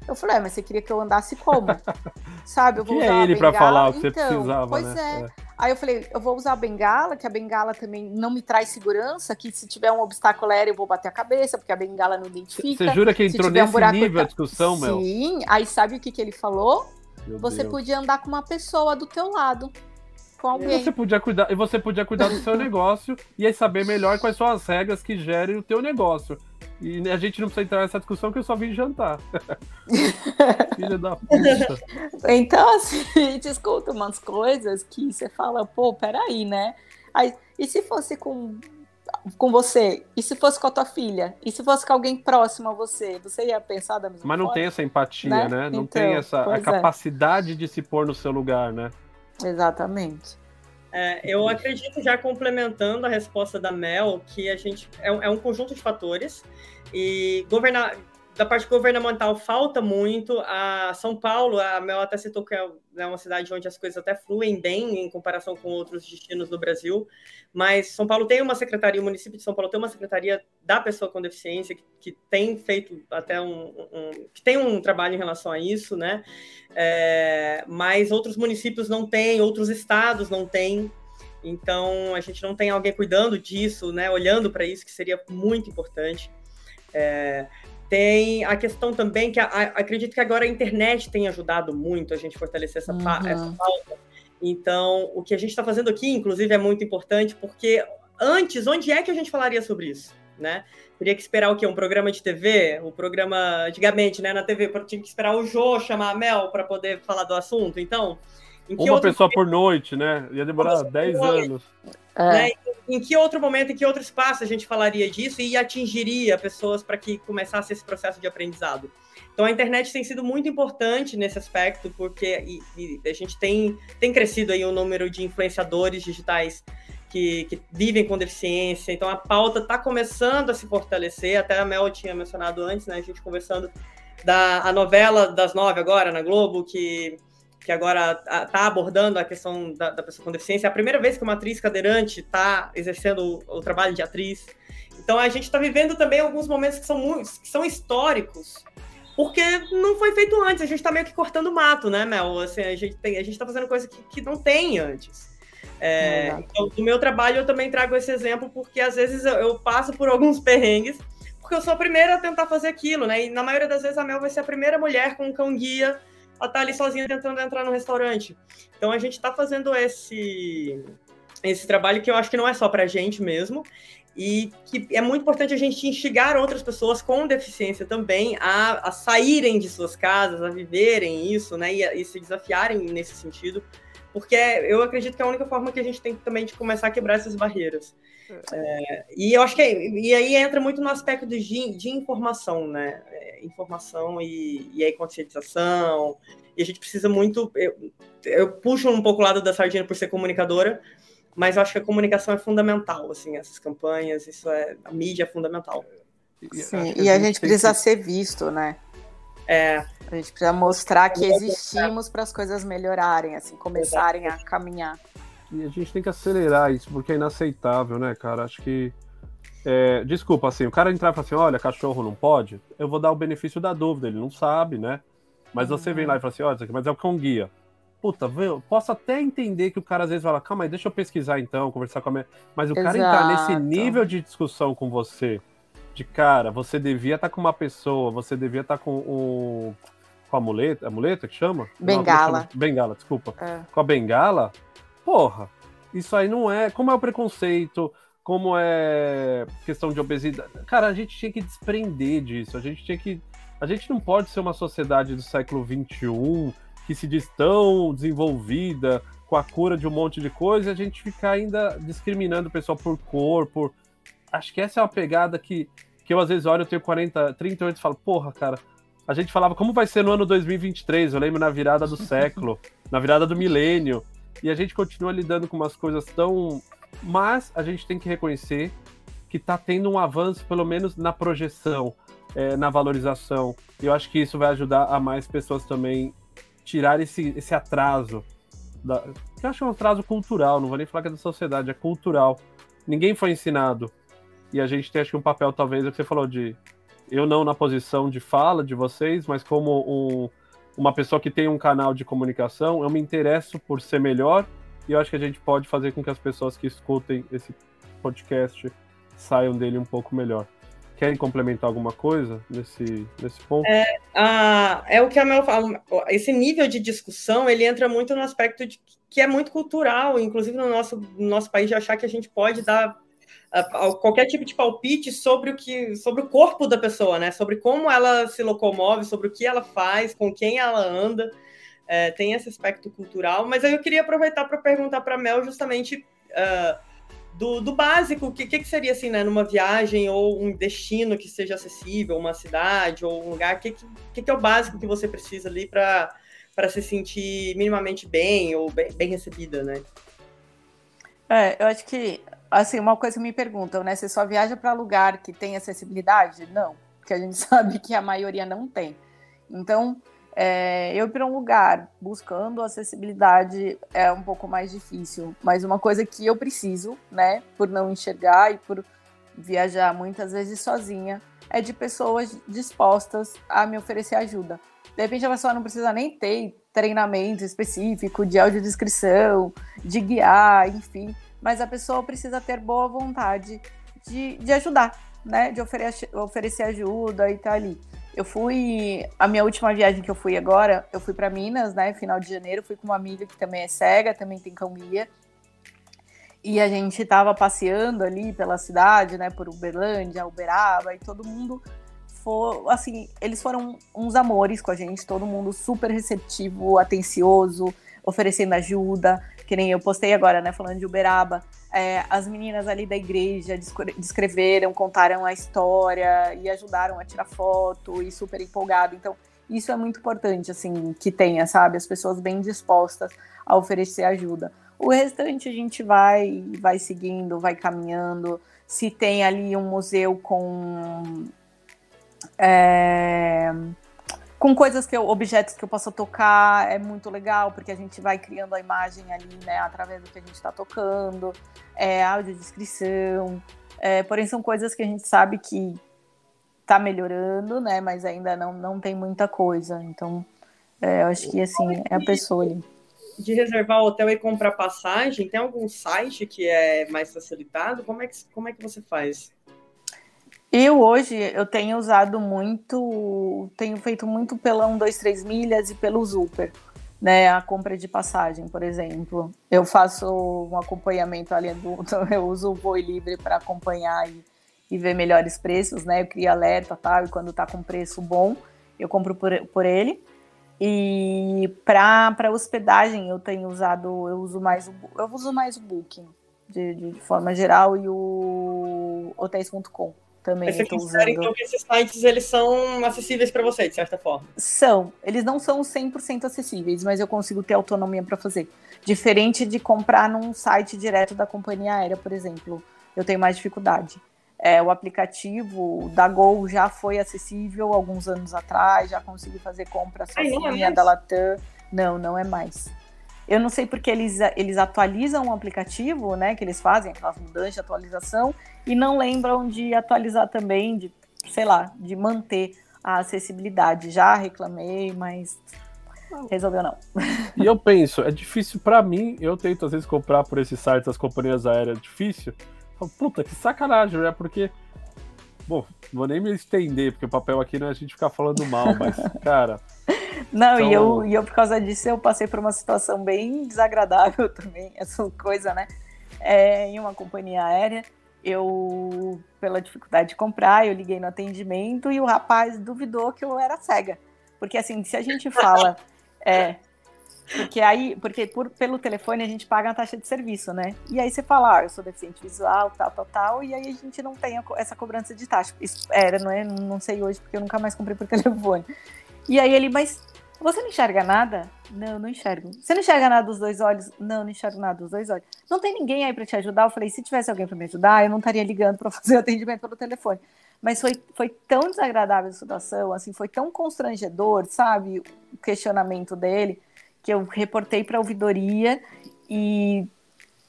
Eu falei, é, mas você queria que eu andasse como? Sabe? Eu vou que é ele para falar o que então, você precisava, pois né? é. é. Aí eu falei, eu vou usar a bengala, que a bengala também não me traz segurança, que se tiver um obstáculo aéreo eu vou bater a cabeça, porque a bengala não identifica. Você jura que entrou nesse um nível a discussão, Sim. Mel? Sim, aí sabe o que, que ele falou? Meu você Deus. podia andar com uma pessoa do teu lado. Com alguém. E você podia cuidar, e você podia cuidar do seu negócio e aí saber melhor quais são as regras que gerem o teu negócio. E a gente não precisa entrar nessa discussão que eu só vim jantar. Filha da puta. Então, assim, a gente escuta umas coisas que você fala, pô, peraí, né? Aí, e se fosse com, com você? E se fosse com a tua filha? E se fosse com alguém próximo a você? Você ia pensar da mesma Mas não forma? tem essa empatia, né? né? Não então, tem essa a é. capacidade de se pôr no seu lugar, né? Exatamente. É, eu acredito, já complementando a resposta da Mel, que a gente é é um conjunto de fatores e governar da parte governamental falta muito. A São Paulo, a Mel até citou que é né, uma cidade onde as coisas até fluem bem em comparação com outros destinos do Brasil, mas São Paulo tem uma secretaria, o município de São Paulo tem uma secretaria da pessoa com deficiência que, que tem feito até um, um, que tem um trabalho em relação a isso, né? É, mas outros municípios não têm, outros estados não têm. Então a gente não tem alguém cuidando disso, né? Olhando para isso que seria muito importante. É, tem a questão também que a, a, acredito que agora a internet tem ajudado muito a gente fortalecer essa, uhum. essa pauta. Então, o que a gente está fazendo aqui, inclusive, é muito importante, porque antes, onde é que a gente falaria sobre isso? Né? Teria que esperar o quê? Um programa de TV? O programa, antigamente, né, na TV, tinha que esperar o Jô chamar a Mel para poder falar do assunto. Então, Uma pessoa momento... por noite, né? Ia demorar 10 anos. É. Né? Em que outro momento, em que outro espaço a gente falaria disso e atingiria pessoas para que começasse esse processo de aprendizado? Então a internet tem sido muito importante nesse aspecto, porque e, e a gente tem, tem crescido aí o número de influenciadores digitais que, que, vivem com deficiência. Então a pauta está começando a se fortalecer. Até a Mel tinha mencionado antes, né? A gente conversando da a novela das nove agora na Globo, que, que agora está abordando a questão da, da, pessoa com deficiência. É a primeira vez que uma atriz cadeirante está exercendo o, o, trabalho de atriz. Então a gente está vivendo também alguns momentos que são, muito, que são históricos. Porque não foi feito antes, a gente está meio que cortando mato, né, Mel? Assim, a gente tem, a gente está fazendo coisa que, que não tem antes. É, então, no meu trabalho eu também trago esse exemplo, porque às vezes eu, eu, passo por alguns perrengues, porque eu sou a primeira a tentar fazer aquilo, né? E na maioria das vezes a Mel vai ser a primeira mulher com um cão guia a estar tá ali sozinha tentando entrar no restaurante. Então a gente está fazendo esse, esse trabalho que eu acho que não é só para a gente mesmo, e que é muito importante a gente instigar outras pessoas com deficiência também a, a saírem de suas casas, a viverem isso, né? E, e se desafiarem nesse sentido porque eu acredito que é a única forma que a gente tem também de começar a quebrar essas barreiras. É, e eu acho que é, e aí entra muito no aspecto de, de informação, né? É, informação e, e aí conscientização. E a gente precisa muito. Eu, eu puxo um pouco o lado da sardinha por ser comunicadora, mas eu acho que a comunicação é fundamental, assim, essas campanhas, isso é. A mídia é fundamental. Sim, e a gente precisa que... ser visto, né? É. A gente precisa mostrar que existimos para as coisas melhorarem, assim, começarem a caminhar. E a gente tem que acelerar isso, porque é inaceitável, né, cara? Acho que. É, desculpa, assim, o cara entrar e falar assim: olha, cachorro não pode, eu vou dar o benefício da dúvida, ele não sabe, né? Mas você vem lá e fala assim: olha, mas é o cão guia. Puta, eu posso até entender que o cara às vezes fala, calma aí, deixa eu pesquisar então, conversar com a minha. Mas o Exato. cara entrar nesse nível de discussão com você, de cara, você devia estar tá com uma pessoa, você devia estar tá com o. Com a muleta, a muleta que chama? Bengala. Não, bengala, desculpa. É. Com a bengala, porra, isso aí não é. Como é o preconceito, como é questão de obesidade. Cara, a gente tinha que desprender disso. A gente tinha que. A gente não pode ser uma sociedade do século XXI que se diz tão desenvolvida com a cura de um monte de coisa e a gente ficar ainda discriminando o pessoal por cor, por. Acho que essa é uma pegada que que eu às vezes olho, eu tenho 40, 38 e falo, porra, cara, a gente falava como vai ser no ano 2023, eu lembro na virada do século, na virada do milênio, e a gente continua lidando com umas coisas tão. Mas a gente tem que reconhecer que está tendo um avanço, pelo menos na projeção, é, na valorização. Eu acho que isso vai ajudar a mais pessoas também tirar esse, esse atraso. Da, eu acho que é um atraso cultural, não vou nem falar que é da sociedade, é cultural. Ninguém foi ensinado e a gente tem acho que um papel, talvez, é o que você falou, de eu não na posição de fala de vocês, mas como um, uma pessoa que tem um canal de comunicação, eu me interesso por ser melhor e eu acho que a gente pode fazer com que as pessoas que escutem esse podcast saiam dele um pouco melhor. Querem complementar alguma coisa nesse, nesse ponto? É, a, é o que a Mel fala. Esse nível de discussão ele entra muito no aspecto de, que é muito cultural, inclusive no nosso, no nosso país, de achar que a gente pode dar qualquer tipo de palpite sobre o que sobre o corpo da pessoa, né? Sobre como ela se locomove, sobre o que ela faz, com quem ela anda. É, tem esse aspecto cultural, mas aí eu queria aproveitar para perguntar para Mel justamente uh, do, do, básico, o que, que, seria assim, né, numa viagem ou um destino que seja acessível, uma cidade ou um lugar, o que, que, que é o básico que você precisa ali para se sentir minimamente bem ou bem, bem recebida, né? É, eu acho que assim, uma coisa que me perguntam, né? Você só viaja para lugar que tem acessibilidade? Não, porque a gente sabe que a maioria não tem. Então, é, eu ir para um lugar buscando acessibilidade é um pouco mais difícil, mas uma coisa que eu preciso, né, por não enxergar e por viajar muitas vezes sozinha, é de pessoas dispostas a me oferecer ajuda. De repente a pessoa não precisa nem ter treinamento específico de audiodescrição, de guiar, enfim, mas a pessoa precisa ter boa vontade de, de ajudar, né? De oferecer, oferecer ajuda e estar tá ali. Eu fui. A minha última viagem que eu fui agora, eu fui para Minas, né? Final de janeiro, fui com uma amiga que também é cega, também tem cão guia. E a gente tava passeando ali pela cidade, né? Por Uberlândia, Uberaba, e todo mundo foi. Assim, eles foram uns amores com a gente, todo mundo super receptivo, atencioso oferecendo ajuda, que nem eu postei agora, né, falando de Uberaba, é, as meninas ali da igreja descreveram, contaram a história e ajudaram a tirar foto e super empolgado. Então, isso é muito importante, assim, que tenha, sabe, as pessoas bem dispostas a oferecer ajuda. O restante a gente vai, vai seguindo, vai caminhando. Se tem ali um museu com é, com coisas que eu, objetos que eu possa tocar, é muito legal, porque a gente vai criando a imagem ali, né, através do que a gente está tocando, é, audiodescrição, é, porém são coisas que a gente sabe que está melhorando, né, mas ainda não, não tem muita coisa, então é, eu acho que, assim, é a pessoa ali. De reservar hotel e comprar passagem, tem algum site que é mais facilitado? Como é que, como é que você faz? Eu hoje eu tenho usado muito, tenho feito muito pela 1, 2, 3 milhas e pelo Super, né? A compra de passagem, por exemplo. Eu faço um acompanhamento ali do, eu uso o Voe Livre para acompanhar e, e, ver melhores preços, né? Eu crio alerta tal, e quando tá com preço bom, eu compro por, por ele. E para hospedagem eu tenho usado, eu uso mais o, eu uso mais o Booking de, de forma geral e o hotéis.com também usando. Então que esses sites eles são acessíveis para você, de certa forma. São. Eles não são 100% acessíveis, mas eu consigo ter autonomia para fazer. Diferente de comprar num site direto da companhia aérea, por exemplo. Eu tenho mais dificuldade. É, o aplicativo da Gol já foi acessível alguns anos atrás, já consegui fazer compra sozinha é da Latam. Não, não é mais. Eu não sei porque eles, eles atualizam o aplicativo, né? Que eles fazem aquelas mudanças de atualização e não lembram de atualizar também, de, sei lá, de manter a acessibilidade. Já reclamei, mas resolveu não. E eu penso, é difícil para mim, eu tento às vezes comprar por esses sites das companhias aéreas, é difícil. Puta, que sacanagem, né? Porque Bom, vou nem me estender, porque o papel aqui não é a gente ficar falando mal, mas, cara. Não, então... e, eu, e eu, por causa disso, eu passei por uma situação bem desagradável também, essa coisa, né? É, em uma companhia aérea, eu, pela dificuldade de comprar, eu liguei no atendimento e o rapaz duvidou que eu era cega. Porque, assim, se a gente fala. É, porque aí, porque por, pelo telefone a gente paga a taxa de serviço, né? E aí você fala, ah, eu sou deficiente visual, tal, tal, tal, e aí a gente não tem essa cobrança de taxa. Era, não é? Não sei hoje, porque eu nunca mais comprei por telefone. E aí ele, mas você não enxerga nada? Não, não enxergo. Você não enxerga nada dos dois olhos? Não, não enxergo nada dos dois olhos. Não tem ninguém aí para te ajudar? Eu falei, se tivesse alguém para me ajudar, eu não estaria ligando para fazer o atendimento pelo telefone. Mas foi, foi tão desagradável a situação, assim, foi tão constrangedor, sabe? O questionamento dele que eu reportei para a ouvidoria e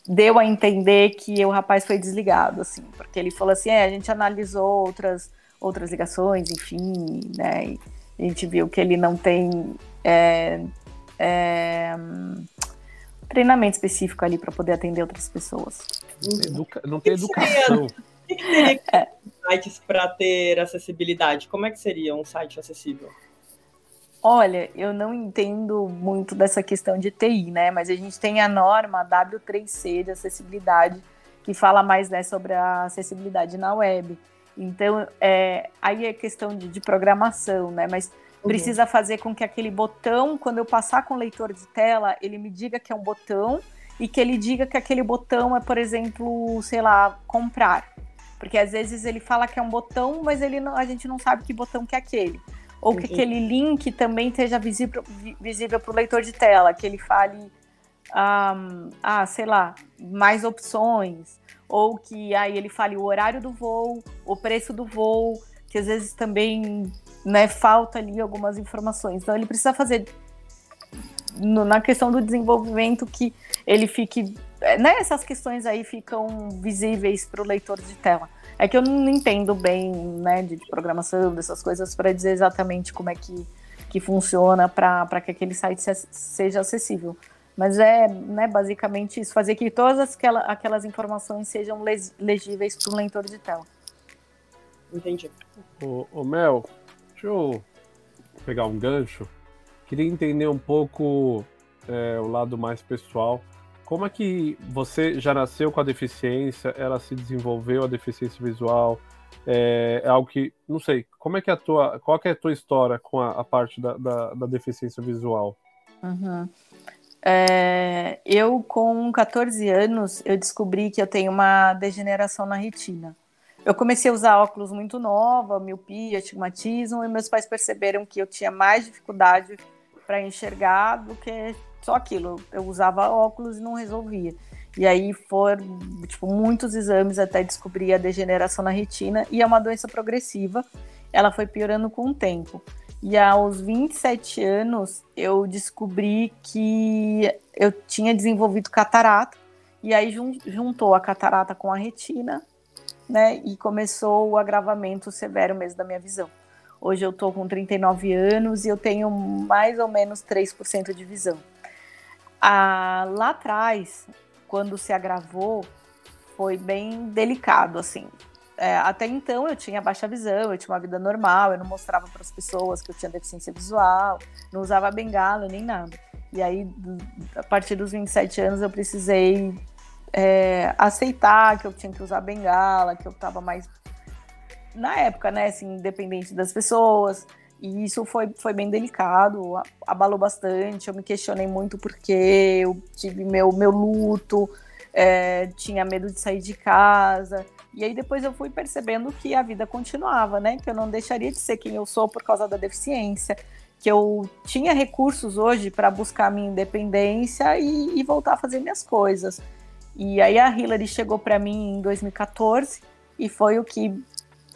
deu a entender que o rapaz foi desligado, assim, porque ele falou assim, é, a gente analisou outras outras ligações, enfim, né, e a gente viu que ele não tem é, é, treinamento específico ali para poder atender outras pessoas. Educa não tem educação. O que, que teria é. sites para ter acessibilidade? Como é que seria um site acessível? Olha, eu não entendo muito dessa questão de TI, né? Mas a gente tem a norma W3C de acessibilidade, que fala mais né, sobre a acessibilidade na web. Então, é, aí é questão de, de programação, né? Mas uhum. precisa fazer com que aquele botão, quando eu passar com o leitor de tela, ele me diga que é um botão e que ele diga que aquele botão é, por exemplo, sei lá, comprar. Porque às vezes ele fala que é um botão, mas ele não, a gente não sabe que botão que é aquele ou que aquele link também esteja visível para o leitor de tela, que ele fale, um, ah, sei lá, mais opções, ou que aí ele fale o horário do voo, o preço do voo, que às vezes também né, falta ali algumas informações. Então ele precisa fazer no, na questão do desenvolvimento que ele fique, né, essas questões aí ficam visíveis para o leitor de tela. É que eu não entendo bem, né, de programação, dessas coisas, para dizer exatamente como é que, que funciona para que aquele site se, seja acessível. Mas é né, basicamente isso, fazer que todas aquela, aquelas informações sejam legíveis para o leitor de tela. Entendi. Ô, ô Mel, deixa eu pegar um gancho. Queria entender um pouco é, o lado mais pessoal como é que você já nasceu com a deficiência? Ela se desenvolveu a deficiência visual? É, é algo que não sei. Como é que é a tua, qual é a tua história com a, a parte da, da, da, deficiência visual? Uhum. É, eu, com 14 anos, eu descobri que eu tenho uma degeneração na retina. Eu comecei a usar óculos muito nova, miopia, astigmatismo, e meus pais perceberam que eu tinha mais dificuldade para enxergar do que só aquilo. Eu usava óculos e não resolvia. E aí foram tipo, muitos exames até descobrir a degeneração na retina, e é uma doença progressiva. Ela foi piorando com o tempo. E aos 27 anos, eu descobri que eu tinha desenvolvido catarata, e aí juntou a catarata com a retina, né? E começou o agravamento severo mesmo da minha visão. Hoje eu tô com 39 anos e eu tenho mais ou menos 3% de visão. Ah, lá atrás, quando se agravou, foi bem delicado, assim é, até então eu tinha baixa visão, eu tinha uma vida normal, eu não mostrava para as pessoas que eu tinha deficiência visual, não usava bengala nem nada. E aí, a partir dos 27 anos, eu precisei é, aceitar que eu tinha que usar bengala, que eu estava mais. Na época, né, assim, independente das pessoas. E isso foi, foi bem delicado, abalou bastante. Eu me questionei muito porque eu tive meu, meu luto, é, tinha medo de sair de casa. E aí depois eu fui percebendo que a vida continuava, né? Que eu não deixaria de ser quem eu sou por causa da deficiência, que eu tinha recursos hoje para buscar minha independência e, e, voltar a fazer minhas coisas. E aí a Hillary chegou para mim em 2014 e foi o que,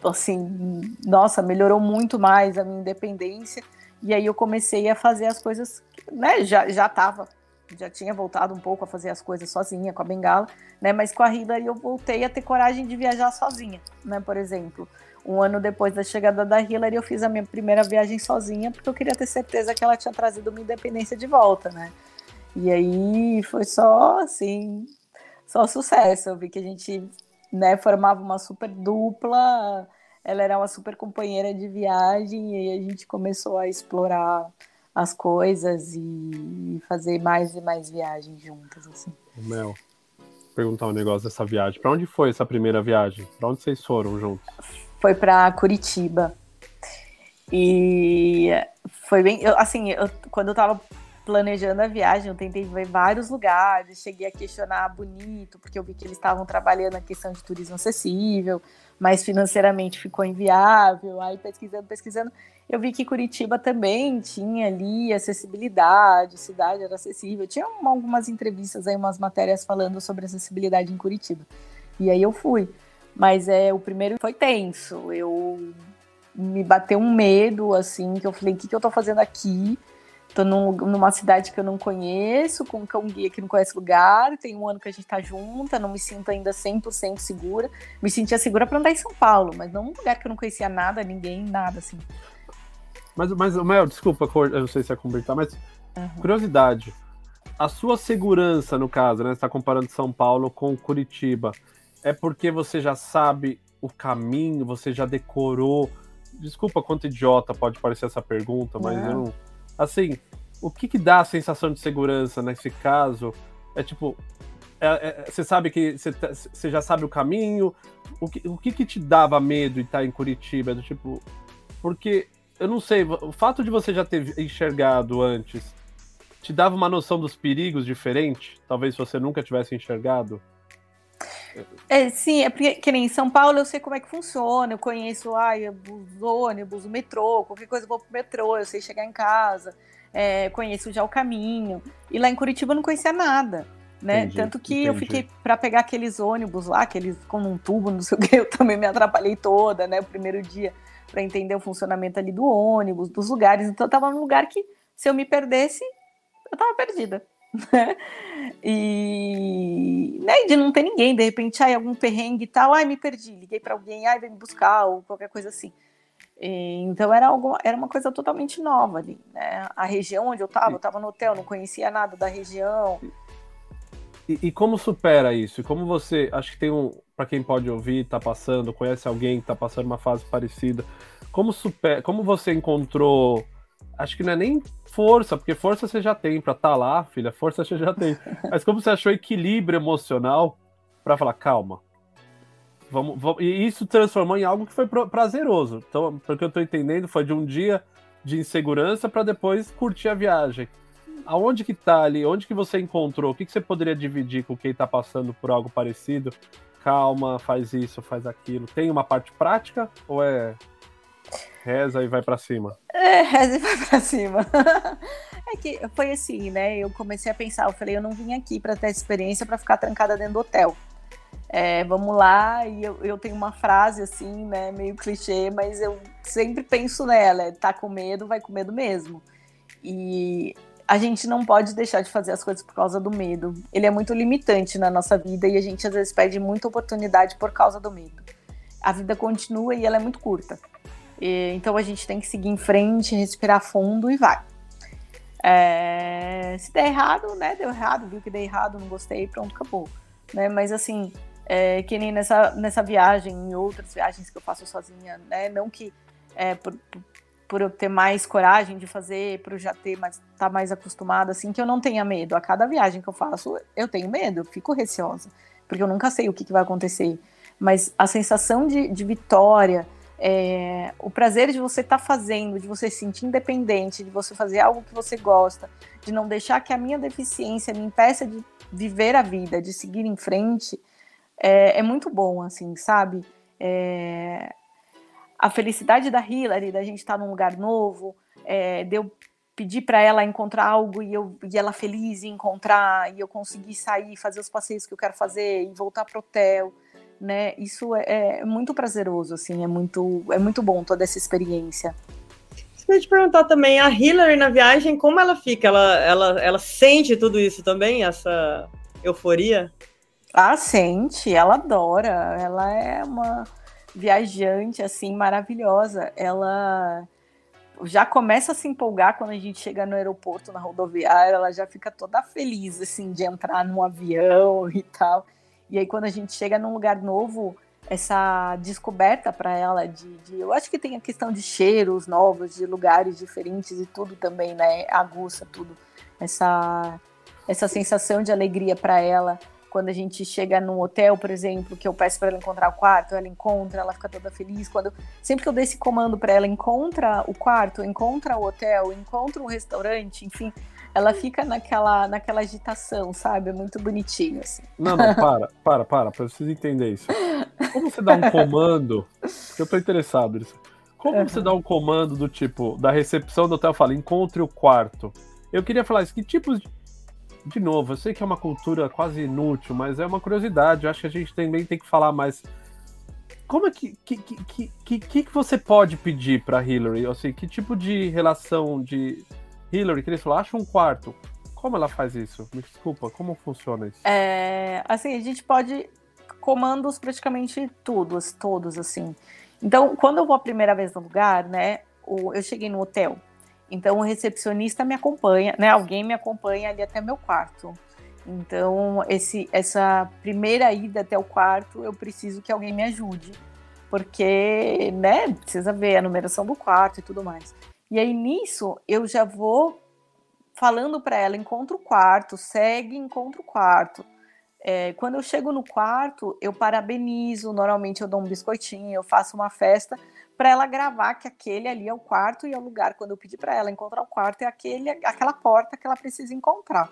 assim, nossa, melhorou muito mais a minha independência. E aí eu comecei a fazer as coisas, né? Já já estava já tinha voltado um pouco a fazer as coisas sozinha com a bengala, né? Mas com a Hillary eu voltei a ter coragem de viajar sozinha, né? Por exemplo, um ano depois da chegada da Hillary, eu fiz a minha primeira viagem sozinha porque eu queria ter certeza que ela tinha trazido minha independência de volta, né? E aí foi só assim, só sucesso. Eu vi que a gente, né, formava uma super dupla. Ela era uma super companheira de viagem e aí a gente começou a explorar as coisas e fazer mais e mais viagens juntas, assim. Mel, perguntar um negócio dessa viagem. Para onde foi essa primeira viagem? Para onde vocês foram juntos? Foi para Curitiba. E foi bem, eu, assim, eu, quando eu tava planejando a viagem, eu tentei ver vários lugares, cheguei a questionar Bonito, porque eu vi que eles estavam trabalhando a questão de turismo acessível, mas financeiramente ficou inviável. Aí pesquisando, pesquisando, eu vi que Curitiba também tinha ali acessibilidade, cidade era acessível. Tinha algumas entrevistas aí, umas matérias falando sobre acessibilidade em Curitiba. E aí eu fui. Mas é o primeiro foi tenso. Eu me bateu um medo assim, que eu falei, o que, que eu tô fazendo aqui? Tô num, numa cidade que eu não conheço, com um cão guia que não conhece lugar, tem um ano que a gente tá junta, não me sinto ainda 100% segura. Me sentia segura para andar em São Paulo, mas não num lugar que eu não conhecia nada, ninguém, nada assim. Mas, mas Mel, desculpa, eu não sei se é completar, mas uhum. curiosidade. A sua segurança, no caso, né? Você está comparando São Paulo com Curitiba. É porque você já sabe o caminho, você já decorou. Desculpa quanto idiota pode parecer essa pergunta, mas eu não assim, o que, que dá a sensação de segurança nesse caso? É tipo, é, é, você sabe que você, tá, você, já sabe o caminho. O que, o que, que te dava medo de estar em Curitiba? Do tipo, porque eu não sei, o fato de você já ter enxergado antes te dava uma noção dos perigos diferente? Talvez você nunca tivesse enxergado? É, sim, é porque que nem em São Paulo eu sei como é que funciona, eu conheço ai, os ônibus, o metrô, qualquer coisa eu vou pro metrô, eu sei chegar em casa, é, conheço já o caminho. E lá em Curitiba eu não conhecia nada. Né? Entendi, Tanto que entendi. eu fiquei para pegar aqueles ônibus lá, aqueles com um tubo, não sei o que, eu também me atrapalhei toda, né? O primeiro dia para entender o funcionamento ali do ônibus, dos lugares. Então eu tava num lugar que se eu me perdesse, eu tava perdida. Né? E de não ter ninguém, de repente, ai, algum perrengue e tal, ai, me perdi, liguei para alguém, ai, vem me buscar, ou qualquer coisa assim. E, então era, algo, era uma coisa totalmente nova ali, né? A região onde eu estava, eu estava no hotel, não conhecia nada da região. E, e, como supera isso? E como você, acho que tem um, para quem pode ouvir, tá passando, conhece alguém que tá passando uma fase parecida, como supera, como você encontrou acho que não é nem força, porque força você já tem para estar tá lá, filha, força você já tem. Mas como você achou equilíbrio emocional para falar, calma, vamos, vamos, e isso transformou em algo que foi prazeroso. Então, porque eu estou entendendo, foi de um dia de insegurança para depois curtir a viagem. aonde que tá ali? Onde que você encontrou? O que, que você poderia dividir com quem está passando por algo parecido? Calma, faz isso, faz aquilo. Tem uma parte prática ou é reza e vai para cima? É, reza e vai para cima. é que foi assim, né? Eu comecei a pensar, eu falei, eu não vim aqui para ter experiência para ficar trancada dentro do hotel. É, vamos lá, e eu, eu tenho uma frase assim, né, meio clichê, mas eu sempre penso nela, é, tá com medo, vai com medo mesmo. E a gente não pode deixar de fazer as coisas por causa do medo. Ele é muito limitante na nossa vida e a gente às vezes perde muita oportunidade por causa do medo. A vida continua e ela é muito curta. E, então a gente tem que seguir em frente, respirar fundo e vai. É, se der errado, né? Deu errado, viu que deu errado, não gostei, pronto, acabou. Né? Mas assim, é, que nem nessa, nessa viagem, em outras viagens que eu faço sozinha, né? Não que é, por, por eu ter mais coragem de fazer, por eu já ter mais, tá mais acostumada, assim, que eu não tenha medo. A cada viagem que eu faço, eu tenho medo, eu fico receosa, porque eu nunca sei o que, que vai acontecer. Mas a sensação de, de vitória, é, o prazer de você estar tá fazendo, de você se sentir independente, de você fazer algo que você gosta, de não deixar que a minha deficiência me impeça de viver a vida, de seguir em frente, é, é muito bom, assim, sabe? É, a felicidade da Hillary, da gente estar num lugar novo, é, de eu pedir para ela encontrar algo e, eu, e ela feliz em encontrar, e eu conseguir sair, fazer os passeios que eu quero fazer e voltar pro hotel, né? Isso é, é muito prazeroso, assim, é muito, é muito bom toda essa experiência. Eu te perguntar também, a Hillary na viagem, como ela fica? Ela, ela, ela sente tudo isso também, essa euforia? Ah, sente, ela adora, ela é uma viajante assim maravilhosa. Ela já começa a se empolgar quando a gente chega no aeroporto, na rodoviária, ela já fica toda feliz assim de entrar num avião e tal. E aí quando a gente chega num lugar novo, essa descoberta para ela de, de, eu acho que tem a questão de cheiros novos, de lugares diferentes e tudo também, né? Aguça tudo. Essa essa sensação de alegria para ela quando a gente chega num hotel, por exemplo, que eu peço para ela encontrar o quarto, ela encontra, ela fica toda feliz. Quando sempre que eu dei esse comando para ela, encontra o quarto, encontra o hotel, encontra o restaurante, enfim, ela fica naquela, naquela agitação, sabe? É muito bonitinho, assim. Não, não, para, para, para, para vocês entenderem isso. Como você dá um comando, eu tô interessado nisso. Como uhum. você dá um comando do tipo, da recepção do hotel, fala, encontre o quarto. Eu queria falar isso, que tipos de de novo, eu sei que é uma cultura quase inútil, mas é uma curiosidade. Eu acho que a gente também tem que falar mais. Como é que que, que, que, que, você pode pedir para Hillary? Assim, que tipo de relação de Hillary que ele falou, acha um quarto. Como ela faz isso? Me desculpa, como funciona isso? É, assim, a gente pode comandos praticamente todos, todos assim. Então, quando eu vou a primeira vez no lugar, né, eu cheguei no hotel, então o recepcionista me acompanha, né? Alguém me acompanha ali até meu quarto. Então esse, essa primeira ida até o quarto, eu preciso que alguém me ajude, porque, né? Precisa ver a numeração do quarto e tudo mais. E aí nisso eu já vou falando para ela: encontra o quarto, segue, encontra o quarto. É, quando eu chego no quarto, eu parabenizo. Normalmente eu dou um biscoitinho, eu faço uma festa para ela gravar que aquele ali é o quarto e é o lugar. Quando eu pedi para ela encontrar o quarto, é aquele, aquela porta que ela precisa encontrar.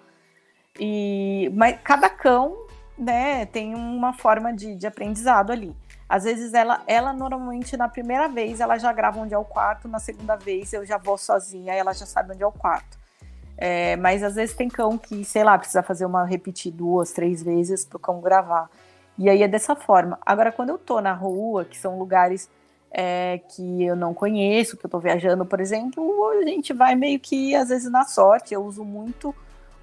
E mas cada cão, né, tem uma forma de, de aprendizado ali. Às vezes ela, ela normalmente na primeira vez ela já grava onde é o quarto, na segunda vez eu já vou sozinha, ela já sabe onde é o quarto. É, mas às vezes tem cão que, sei lá, precisa fazer uma repetir duas, três vezes para cão gravar. E aí é dessa forma. Agora, quando eu tô na rua, que são lugares é, que eu não conheço, que eu estou viajando, por exemplo, a gente vai meio que às vezes na sorte. Eu uso muito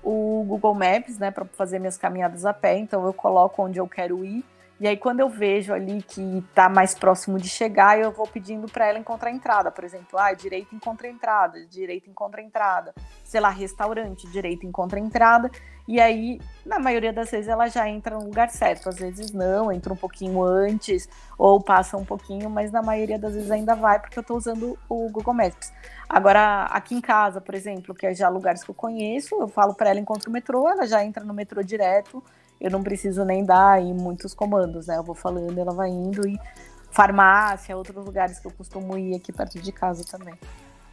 o Google Maps, né, para fazer minhas caminhadas a pé. Então eu coloco onde eu quero ir e aí, quando eu vejo ali que está mais próximo de chegar, eu vou pedindo para ela encontrar entrada. Por exemplo, ah, direita encontra entrada, direita encontra entrada. Sei lá, restaurante, direita encontra entrada. E aí, na maioria das vezes, ela já entra no lugar certo. Às vezes não, entra um pouquinho antes, ou passa um pouquinho, mas na maioria das vezes ainda vai, porque eu estou usando o Google Maps. Agora, aqui em casa, por exemplo, que é já lugares que eu conheço, eu falo para ela encontra o metrô, ela já entra no metrô direto eu não preciso nem dar aí muitos comandos, né? Eu vou falando, ela vai indo e farmácia, outros lugares que eu costumo ir aqui perto de casa também.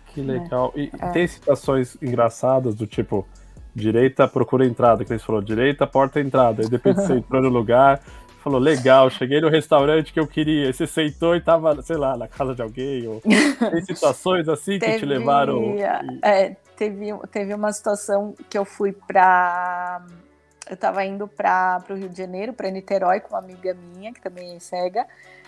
Que legal. E é. tem situações engraçadas do tipo, direita procura entrada, que eles falou, direita porta entrada, e depois você entrou no lugar, falou, legal, cheguei no restaurante que eu queria, você sentou e tava, sei lá, na casa de alguém, ou tem situações assim teve, que te levaram... É, teve, teve uma situação que eu fui pra... Eu tava indo para o Rio de Janeiro, para Niterói, com uma amiga minha, que também é cega,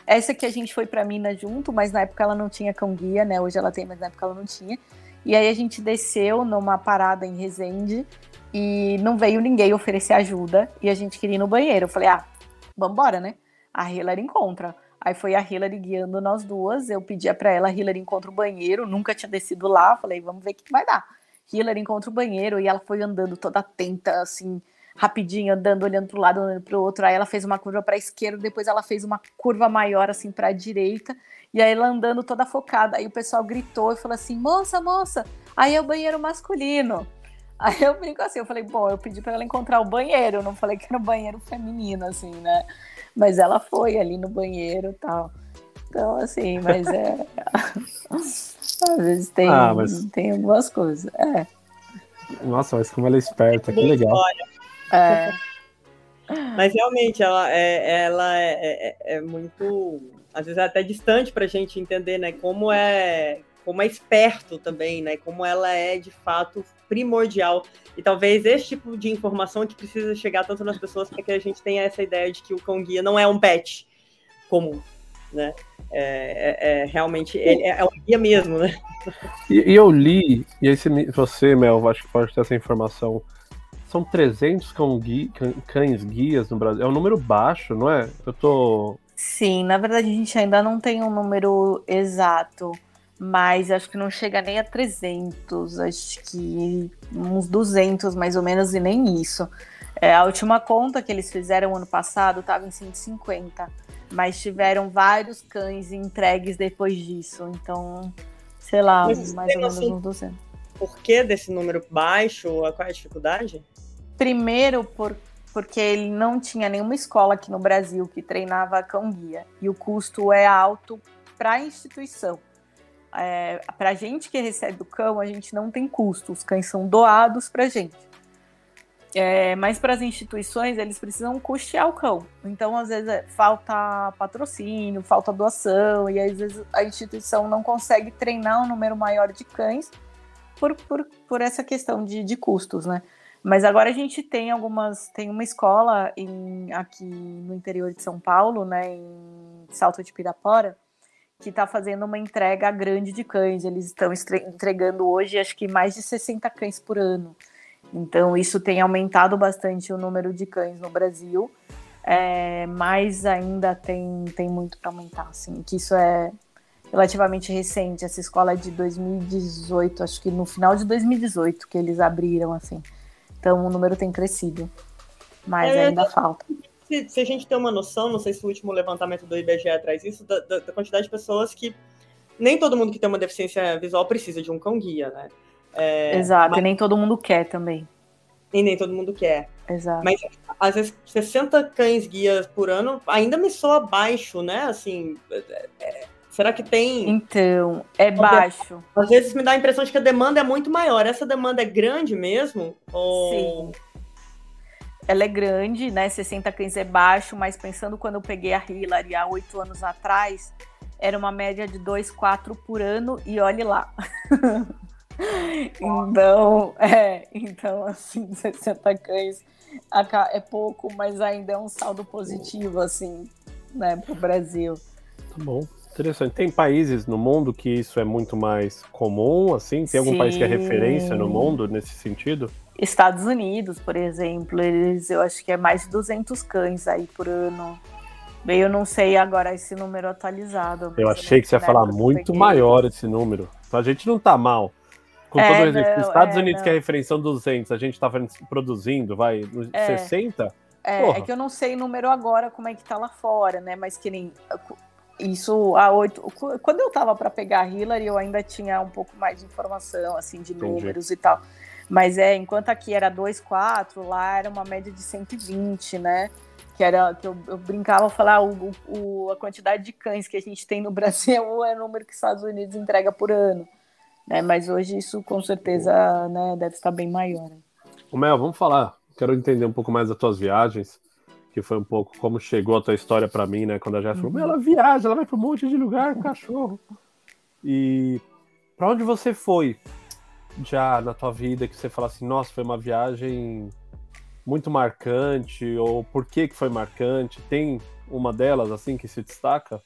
essa que a gente foi para Minas junto, mas na época ela não tinha cão guia, né? Hoje ela tem, mas na época ela não tinha. E aí a gente desceu numa parada em Resende e não veio ninguém oferecer ajuda e a gente queria ir no banheiro. Eu falei, ah, vambora, né? A Hillary encontra. Aí foi a Hillary guiando nós duas. Eu pedia para ela, Hillary encontra o banheiro. Nunca tinha descido lá. Falei, vamos ver o que vai dar. Hillary encontra o banheiro e ela foi andando toda atenta, assim, rapidinho, andando, olhando para o lado, olhando para o outro. Aí ela fez uma curva para a esquerda, depois ela fez uma curva maior, assim, para a direita. E aí ela andando toda focada. Aí o pessoal gritou e falou assim: moça, moça, aí é o banheiro masculino. Aí eu brinco assim, eu falei, bom, eu pedi para ela encontrar o banheiro, eu não falei que era o banheiro feminino, assim, né? Mas ela foi ali no banheiro e tal. Então, assim, mas é. Às vezes tem, ah, mas... tem algumas coisas. É. Nossa, mas como ela é esperta, que legal. É. Mas realmente, ela é, ela é, é, é muito às vezes é até distante para a gente entender, né, como é como é esperto também, né, como ela é de fato primordial e talvez esse tipo de informação que precisa chegar tanto nas pessoas para que a gente tenha essa ideia de que o cão guia não é um pet comum, né, é, é, é realmente é, é um guia mesmo, né. E, e eu li e esse você, Mel, acho que pode ter essa informação. São 300 cão guia, cães guias no Brasil. É um número baixo, não é? Eu tô Sim, na verdade a gente ainda não tem um número exato, mas acho que não chega nem a 300, acho que uns 200 mais ou menos e nem isso. É, a última conta que eles fizeram ano passado estava em 150, mas tiveram vários cães entregues depois disso, então, sei lá, mas mais ou menos assim, uns 200. Por que desse número baixo? Qual é a dificuldade? Primeiro, por porque ele não tinha nenhuma escola aqui no Brasil que treinava cão-guia. E o custo é alto para a instituição. É, para a gente que recebe o cão, a gente não tem custo, os cães são doados para a gente. É, mas para as instituições, eles precisam custear o cão. Então, às vezes, é, falta patrocínio, falta doação, e às vezes a instituição não consegue treinar um número maior de cães por, por, por essa questão de, de custos, né? Mas agora a gente tem algumas. Tem uma escola em, aqui no interior de São Paulo, né, em Salto de Pirapora, que está fazendo uma entrega grande de cães. Eles estão entregando hoje, acho que mais de 60 cães por ano. Então, isso tem aumentado bastante o número de cães no Brasil, é, mas ainda tem, tem muito para aumentar. Assim, que isso é relativamente recente. Essa escola é de 2018, acho que no final de 2018 que eles abriram. assim. Então o número tem crescido, mas é, ainda falta. Se, se, a gente tem uma noção, não sei se o último levantamento do IBGE traz isso, da, da, da quantidade de pessoas que nem todo mundo que tem uma deficiência visual precisa de um cão guia, né? É, Exato, mas... e nem todo mundo quer também. E nem todo mundo quer. Exato. Mas às vezes 60 cães guias por ano ainda me soa baixo, né? Assim, é, é Será que tem. Então, é baixo. Às vezes me dá a impressão de que a demanda é muito maior. Essa demanda é grande mesmo? Ou... Sim. Ela é grande, né? 60 cães é baixo, mas pensando quando eu peguei a Hillary há oito anos atrás, era uma média de dois, quatro por ano, e olhe lá. então, é, então, assim, 60 cães é pouco, mas ainda é um saldo positivo, assim, né, para o Brasil. Tá bom. Interessante. Tem países no mundo que isso é muito mais comum, assim? Tem algum Sim. país que é referência no mundo nesse sentido? Estados Unidos, por exemplo, eles, eu acho que é mais de 200 cães aí por ano. Eu não sei agora esse número atualizado. Eu achei que você ia falar muito maior esse número. A gente não tá mal. Com é, todo o exemplo, os Estados é, Unidos, não. que é a referência 200, a gente tá produzindo, vai, é. 60? É, é, que eu não sei o número agora, como é que tá lá fora, né? Mas que nem isso há oito. Quando eu tava para pegar a Hillary, eu ainda tinha um pouco mais de informação, assim, de Entendi. números e tal. Mas é, enquanto aqui era 2,4, lá era uma média de 120, né? Que era que eu, eu brincava falar ah, o, o, a quantidade de cães que a gente tem no Brasil é o número que os Estados Unidos entrega por ano. Né? Mas hoje isso com certeza né, deve estar bem maior. O Mel, vamos falar. Quero entender um pouco mais das tuas viagens, que foi um pouco como chegou a tua história para mim, né? Quando a Jéssica uhum. falou, ela viaja, ela vai para um monte de lugar cachorro. E para onde você foi já na tua vida que você fala assim, nossa, foi uma viagem muito marcante, ou por que que foi marcante? Tem uma delas, assim, que se destaca?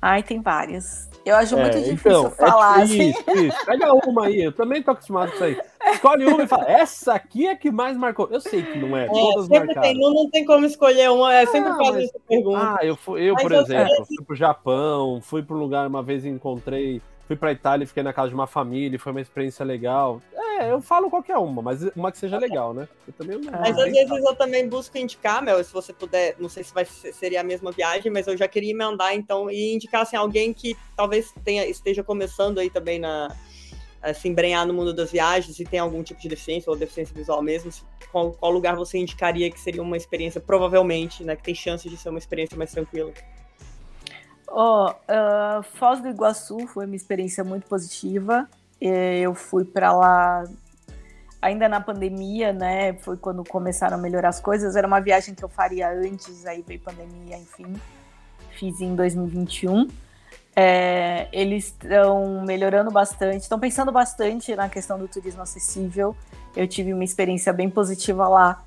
Ai, tem várias. Eu acho é, muito difícil então, falar. É, assim. Isso. Pega uma aí, eu também tô acostumado com isso aí. Escolhe uma e fala, essa aqui é que mais marcou. Eu sei que não é, é todas sempre tem, não, não tem como escolher uma, é sempre ah, faz essa pergunta. Ah, eu, fui, eu por exemplo, fui pro Japão, fui pro lugar uma vez e encontrei fui pra Itália e fiquei na casa de uma família, foi uma experiência legal. É, eu falo qualquer uma, mas uma que seja legal, né? Eu também não, mas às vezes eu também busco indicar, Mel, se você puder, não sei se vai seria a mesma viagem, mas eu já queria emendar então e indicar assim, alguém que talvez tenha, esteja começando aí também na se embrenhar no mundo das viagens e tem algum tipo de deficiência ou deficiência visual mesmo, qual, qual lugar você indicaria que seria uma experiência, provavelmente, né, que tem chances de ser uma experiência mais tranquila? Oh, uh, Foz do Iguaçu foi uma experiência muito positiva. Eu fui para lá ainda na pandemia, né? Foi quando começaram a melhorar as coisas. Era uma viagem que eu faria antes, aí veio pandemia, enfim. Fiz em 2021. É, eles estão melhorando bastante, estão pensando bastante na questão do turismo acessível. Eu tive uma experiência bem positiva lá.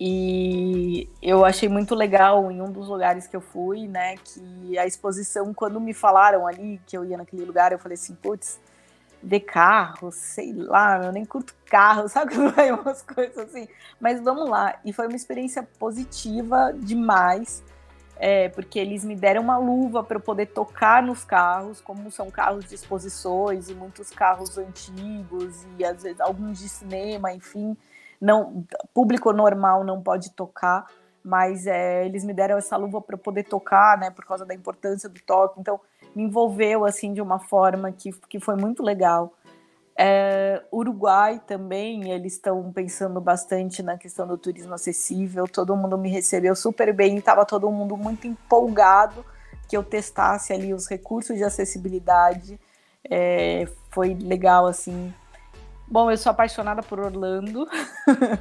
E eu achei muito legal em um dos lugares que eu fui, né, que a exposição, quando me falaram ali que eu ia naquele lugar, eu falei assim, putz, ver carro, sei lá, eu nem curto carro, sabe umas coisas assim. Mas vamos lá. E foi uma experiência positiva demais, é, porque eles me deram uma luva para eu poder tocar nos carros, como são carros de exposições e muitos carros antigos e às vezes alguns de cinema, enfim não público normal não pode tocar, mas é, eles me deram essa luva para poder tocar, né, por causa da importância do toque. Então me envolveu assim de uma forma que, que foi muito legal. É, Uruguai também, eles estão pensando bastante na questão do turismo acessível. Todo mundo me recebeu super bem, estava todo mundo muito empolgado que eu testasse ali os recursos de acessibilidade. É, foi legal assim Bom, eu sou apaixonada por Orlando.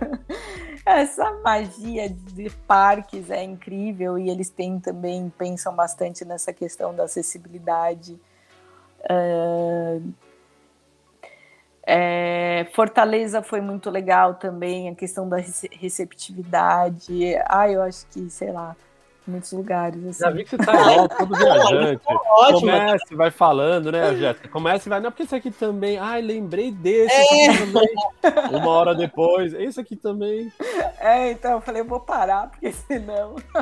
Essa magia de parques é incrível e eles têm também pensam bastante nessa questão da acessibilidade. Uh, é, Fortaleza foi muito legal também, a questão da receptividade. Ah, eu acho que, sei lá, muitos lugares. Assim. Já vi que você tá igual, todo viajante. Ótimo. Começa e vai falando, né, Jéssica? Começa e vai, não, porque esse aqui também. Ai, lembrei desse é. Uma hora depois, esse aqui também. É, então eu falei, eu vou parar, porque senão.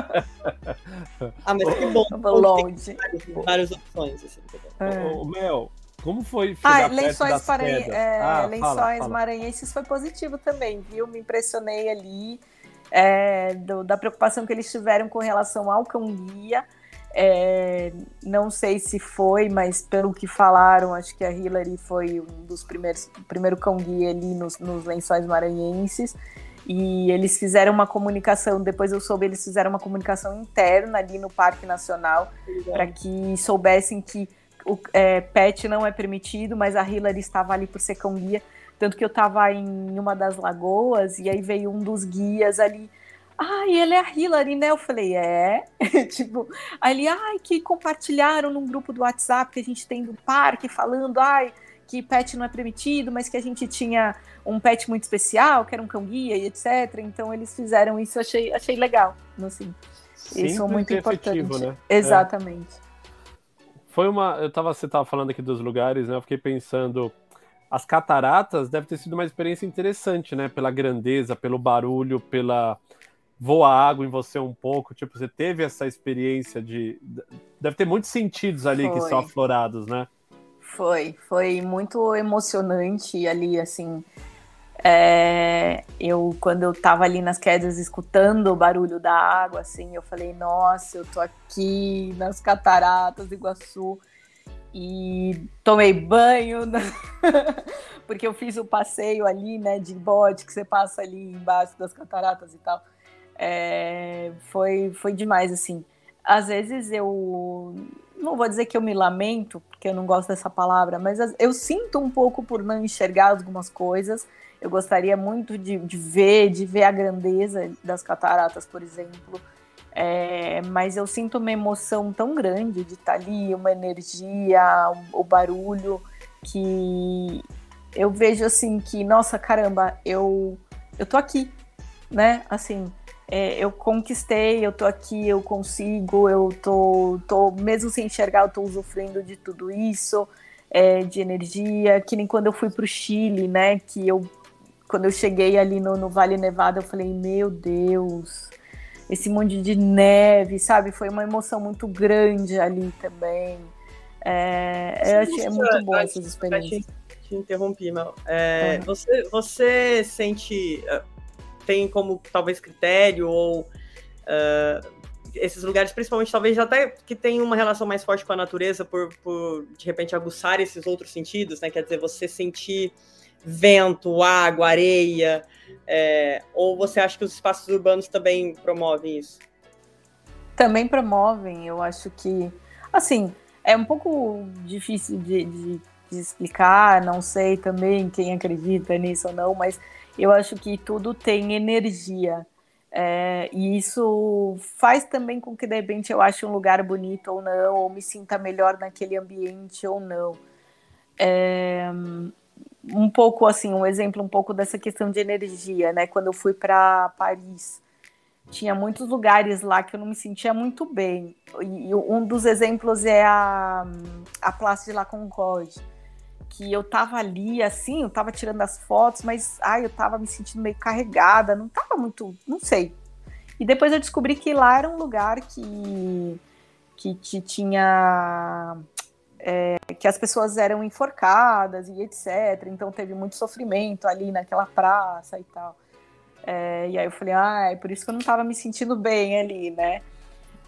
ah, mas que bom. Vou longe. Várias opções. Assim, é. Ô, Mel, como foi ah, lençóis, é, ah, lençóis fala, fala. maranhenses foi positivo também, viu? Me impressionei ali é, do, da preocupação que eles tiveram com relação ao cão-guia. É, não sei se foi, mas pelo que falaram, acho que a Hillary foi um dos primeiros, o primeiro cão-guia ali nos, nos lençóis maranhenses. E eles fizeram uma comunicação, depois eu soube, eles fizeram uma comunicação interna ali no Parque Nacional para que soubessem que o é, pet não é permitido, mas a Hillary estava ali por ser cão-guia. Tanto que eu tava em uma das lagoas e aí veio um dos guias ali. Ai, ele é a Hillary, né? Eu falei, é. tipo, ali, ai, que compartilharam num grupo do WhatsApp que a gente tem do parque falando, ai, que pet não é permitido, mas que a gente tinha um pet muito especial, que era um cão-guia e etc. Então eles fizeram isso, achei, achei legal. Assim, isso é muito importante. Efetivo, né? Exatamente. É. Foi uma. Eu tava, você tava falando aqui dos lugares, né? Eu fiquei pensando as cataratas deve ter sido uma experiência interessante, né? Pela grandeza, pelo barulho, pela voa água em você um pouco. Tipo, você teve essa experiência de. Deve ter muitos sentidos ali foi. que são aflorados, né? Foi, foi muito emocionante ali, assim. É, eu, quando eu tava ali nas quedas escutando o barulho da água, assim, eu falei, nossa, eu tô aqui nas cataratas do Iguaçu e tomei banho, porque eu fiz o passeio ali, né, de bote que você passa ali embaixo das cataratas e tal. É, foi, foi demais, assim. Às vezes eu não vou dizer que eu me lamento, porque eu não gosto dessa palavra, mas eu sinto um pouco por não enxergar algumas coisas. Eu gostaria muito de, de ver, de ver a grandeza das cataratas, por exemplo. É, mas eu sinto uma emoção tão grande de estar ali, uma energia, o, o barulho, que eu vejo assim que, nossa, caramba, eu, eu tô aqui, né? Assim, é, eu conquistei, eu tô aqui, eu consigo, eu tô, tô mesmo sem enxergar, eu tô usufruindo de tudo isso, é, de energia, que nem quando eu fui pro Chile, né, que eu, quando eu cheguei ali no, no Vale Nevado, eu falei, meu Deus, esse monte de neve, sabe, foi uma emoção muito grande ali também, é, eu achei é muito boa essas experiências. Te, te interrompi, Mel. É, você, você sente tem como talvez critério ou uh, esses lugares, principalmente talvez até que tem uma relação mais forte com a natureza por, por de repente aguçar esses outros sentidos, né? Quer dizer, você sentir vento, água, areia, é, ou você acha que os espaços urbanos também promovem isso? Também promovem, eu acho que, assim, é um pouco difícil de, de, de explicar, não sei também quem acredita nisso ou não, mas eu acho que tudo tem energia. É, e isso faz também com que, de repente, eu ache um lugar bonito ou não, ou me sinta melhor naquele ambiente ou não. É, um pouco assim, um exemplo um pouco dessa questão de energia, né? Quando eu fui para Paris, tinha muitos lugares lá que eu não me sentia muito bem. E um dos exemplos é a, a Place de la Concorde que eu tava ali, assim, eu tava tirando as fotos, mas, ai, eu tava me sentindo meio carregada, não tava muito, não sei. E depois eu descobri que lá era um lugar que, que, que tinha... É, que as pessoas eram enforcadas e etc. Então teve muito sofrimento ali naquela praça e tal. É, e aí eu falei, ah, é por isso que eu não tava me sentindo bem ali, né?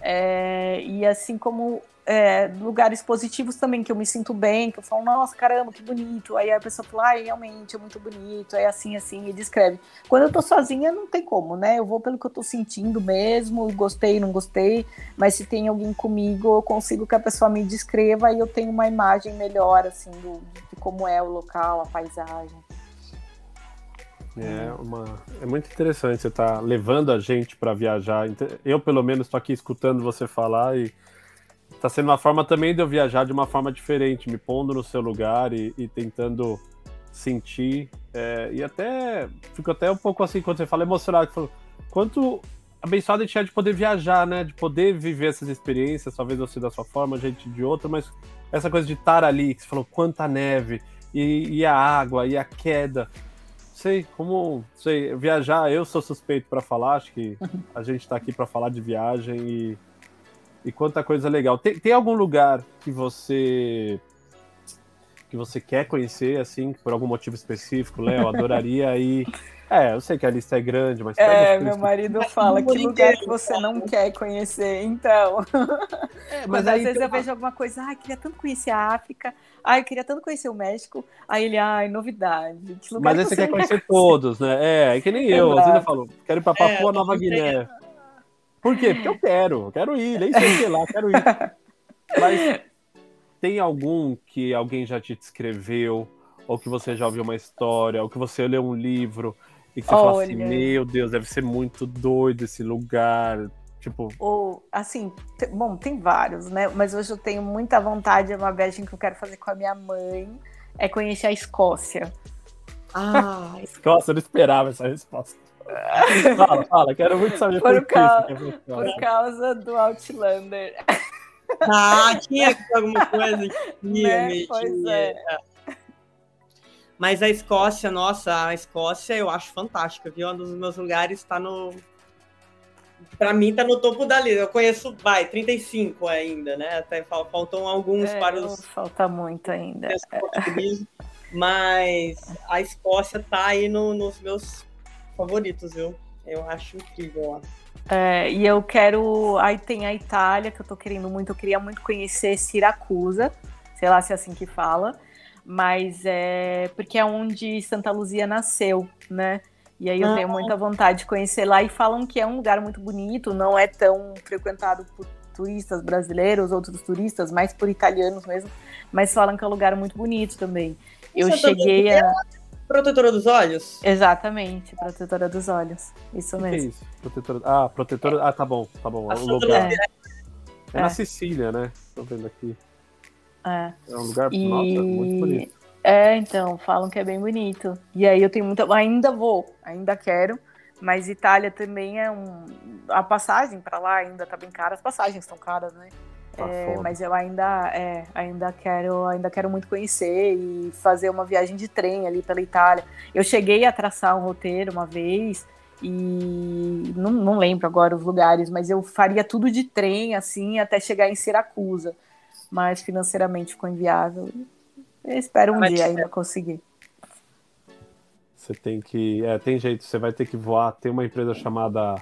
É, e assim como é, lugares positivos também, que eu me sinto bem, que eu falo, nossa, caramba, que bonito. Aí a pessoa fala, realmente é muito bonito, é assim, assim, e descreve. Quando eu tô sozinha, não tem como, né? Eu vou pelo que eu tô sentindo mesmo, gostei, não gostei, mas se tem alguém comigo, eu consigo que a pessoa me descreva e eu tenho uma imagem melhor, assim, do, de como é o local, a paisagem. É, uma, é muito interessante você estar tá levando a gente para viajar. Eu, pelo menos, estou aqui escutando você falar e tá sendo uma forma também de eu viajar de uma forma diferente, me pondo no seu lugar e, e tentando sentir. É, e até fico até um pouco assim quando você fala emocionado, falo, quanto abençoado a gente é de poder viajar, né? De poder viver essas experiências, talvez você da sua forma, a gente de outra, mas essa coisa de estar ali, que você falou, quanta neve, e, e a água, e a queda. Sei, como, sei, viajar, eu sou suspeito para falar, acho que a gente está aqui para falar de viagem e e quanta coisa legal. Tem, tem algum lugar que você que você quer conhecer, assim, por algum motivo específico, Léo? Adoraria ir. É, eu sei que a lista é grande, mas. É, meu marido fala que lugar que você não quer conhecer, então. É, mas às vezes eu vejo alguma coisa, ah, queria tanto conhecer a África, ah, eu queria tanto conhecer o México. Aí ele, ai, novidade. Que lugar mas aí você quer conhecer todos, né? É, é que nem eu. Às vezes eu falo, quero ir pra Papua é, Nova Guiné. Por quê? Porque eu quero, quero ir, nem sei o lá, quero ir. Mas tem algum que alguém já te descreveu, ou que você já ouviu uma história, ou que você leu um livro e que você Olha... fala assim, meu Deus, deve ser muito doido esse lugar. Tipo. Ou, assim, bom, tem vários, né? Mas hoje eu tenho muita vontade, é uma viagem que eu quero fazer com a minha mãe, é conhecer a Escócia. Ah, Escócia, eu não esperava essa resposta. Fala, fala, quero muito saber por, por causa, por causa do Outlander. Ah, tinha alguma coisa que né? Pois é. Mas a Escócia, nossa, a Escócia eu acho fantástica, viu? Um dos meus lugares está no. Para mim, tá no topo da lista. Eu conheço, vai, 35 ainda, né? Até faltam alguns é, para os. Falta muito ainda. Mas a Escócia tá aí no, nos meus favoritos, viu? Eu acho incrível. É, e eu quero. Aí tem a Itália, que eu tô querendo muito. Eu queria muito conhecer Siracusa, sei lá se é assim que fala, mas é porque é onde Santa Luzia nasceu, né? E aí eu ah. tenho muita vontade de conhecer lá e falam que é um lugar muito bonito, não é tão frequentado por turistas brasileiros, outros turistas, mais por italianos mesmo, mas falam que é um lugar muito bonito também. Eu cheguei a. Protetora dos olhos? Exatamente, protetora dos olhos. Isso que mesmo. Que é isso? Protetora... Ah, protetora. Ah, tá bom, tá bom. o lugar. É. é. na Sicília, né? Tô vendo aqui. É. É um lugar, e... nossa, muito bonito. É, então, falam que é bem bonito. E aí eu tenho muita. Ainda vou, ainda quero. Mas Itália também é um. A passagem para lá ainda tá bem cara. As passagens estão caras, né? Tá é, mas eu ainda, é, ainda quero, ainda quero muito conhecer e fazer uma viagem de trem ali pela Itália. Eu cheguei a traçar um roteiro uma vez e não, não lembro agora os lugares, mas eu faria tudo de trem assim até chegar em Siracusa. Mas financeiramente ficou inviável. Eu espero um mas, dia ainda conseguir. Você tem que. É, tem jeito, você vai ter que voar. Tem uma empresa chamada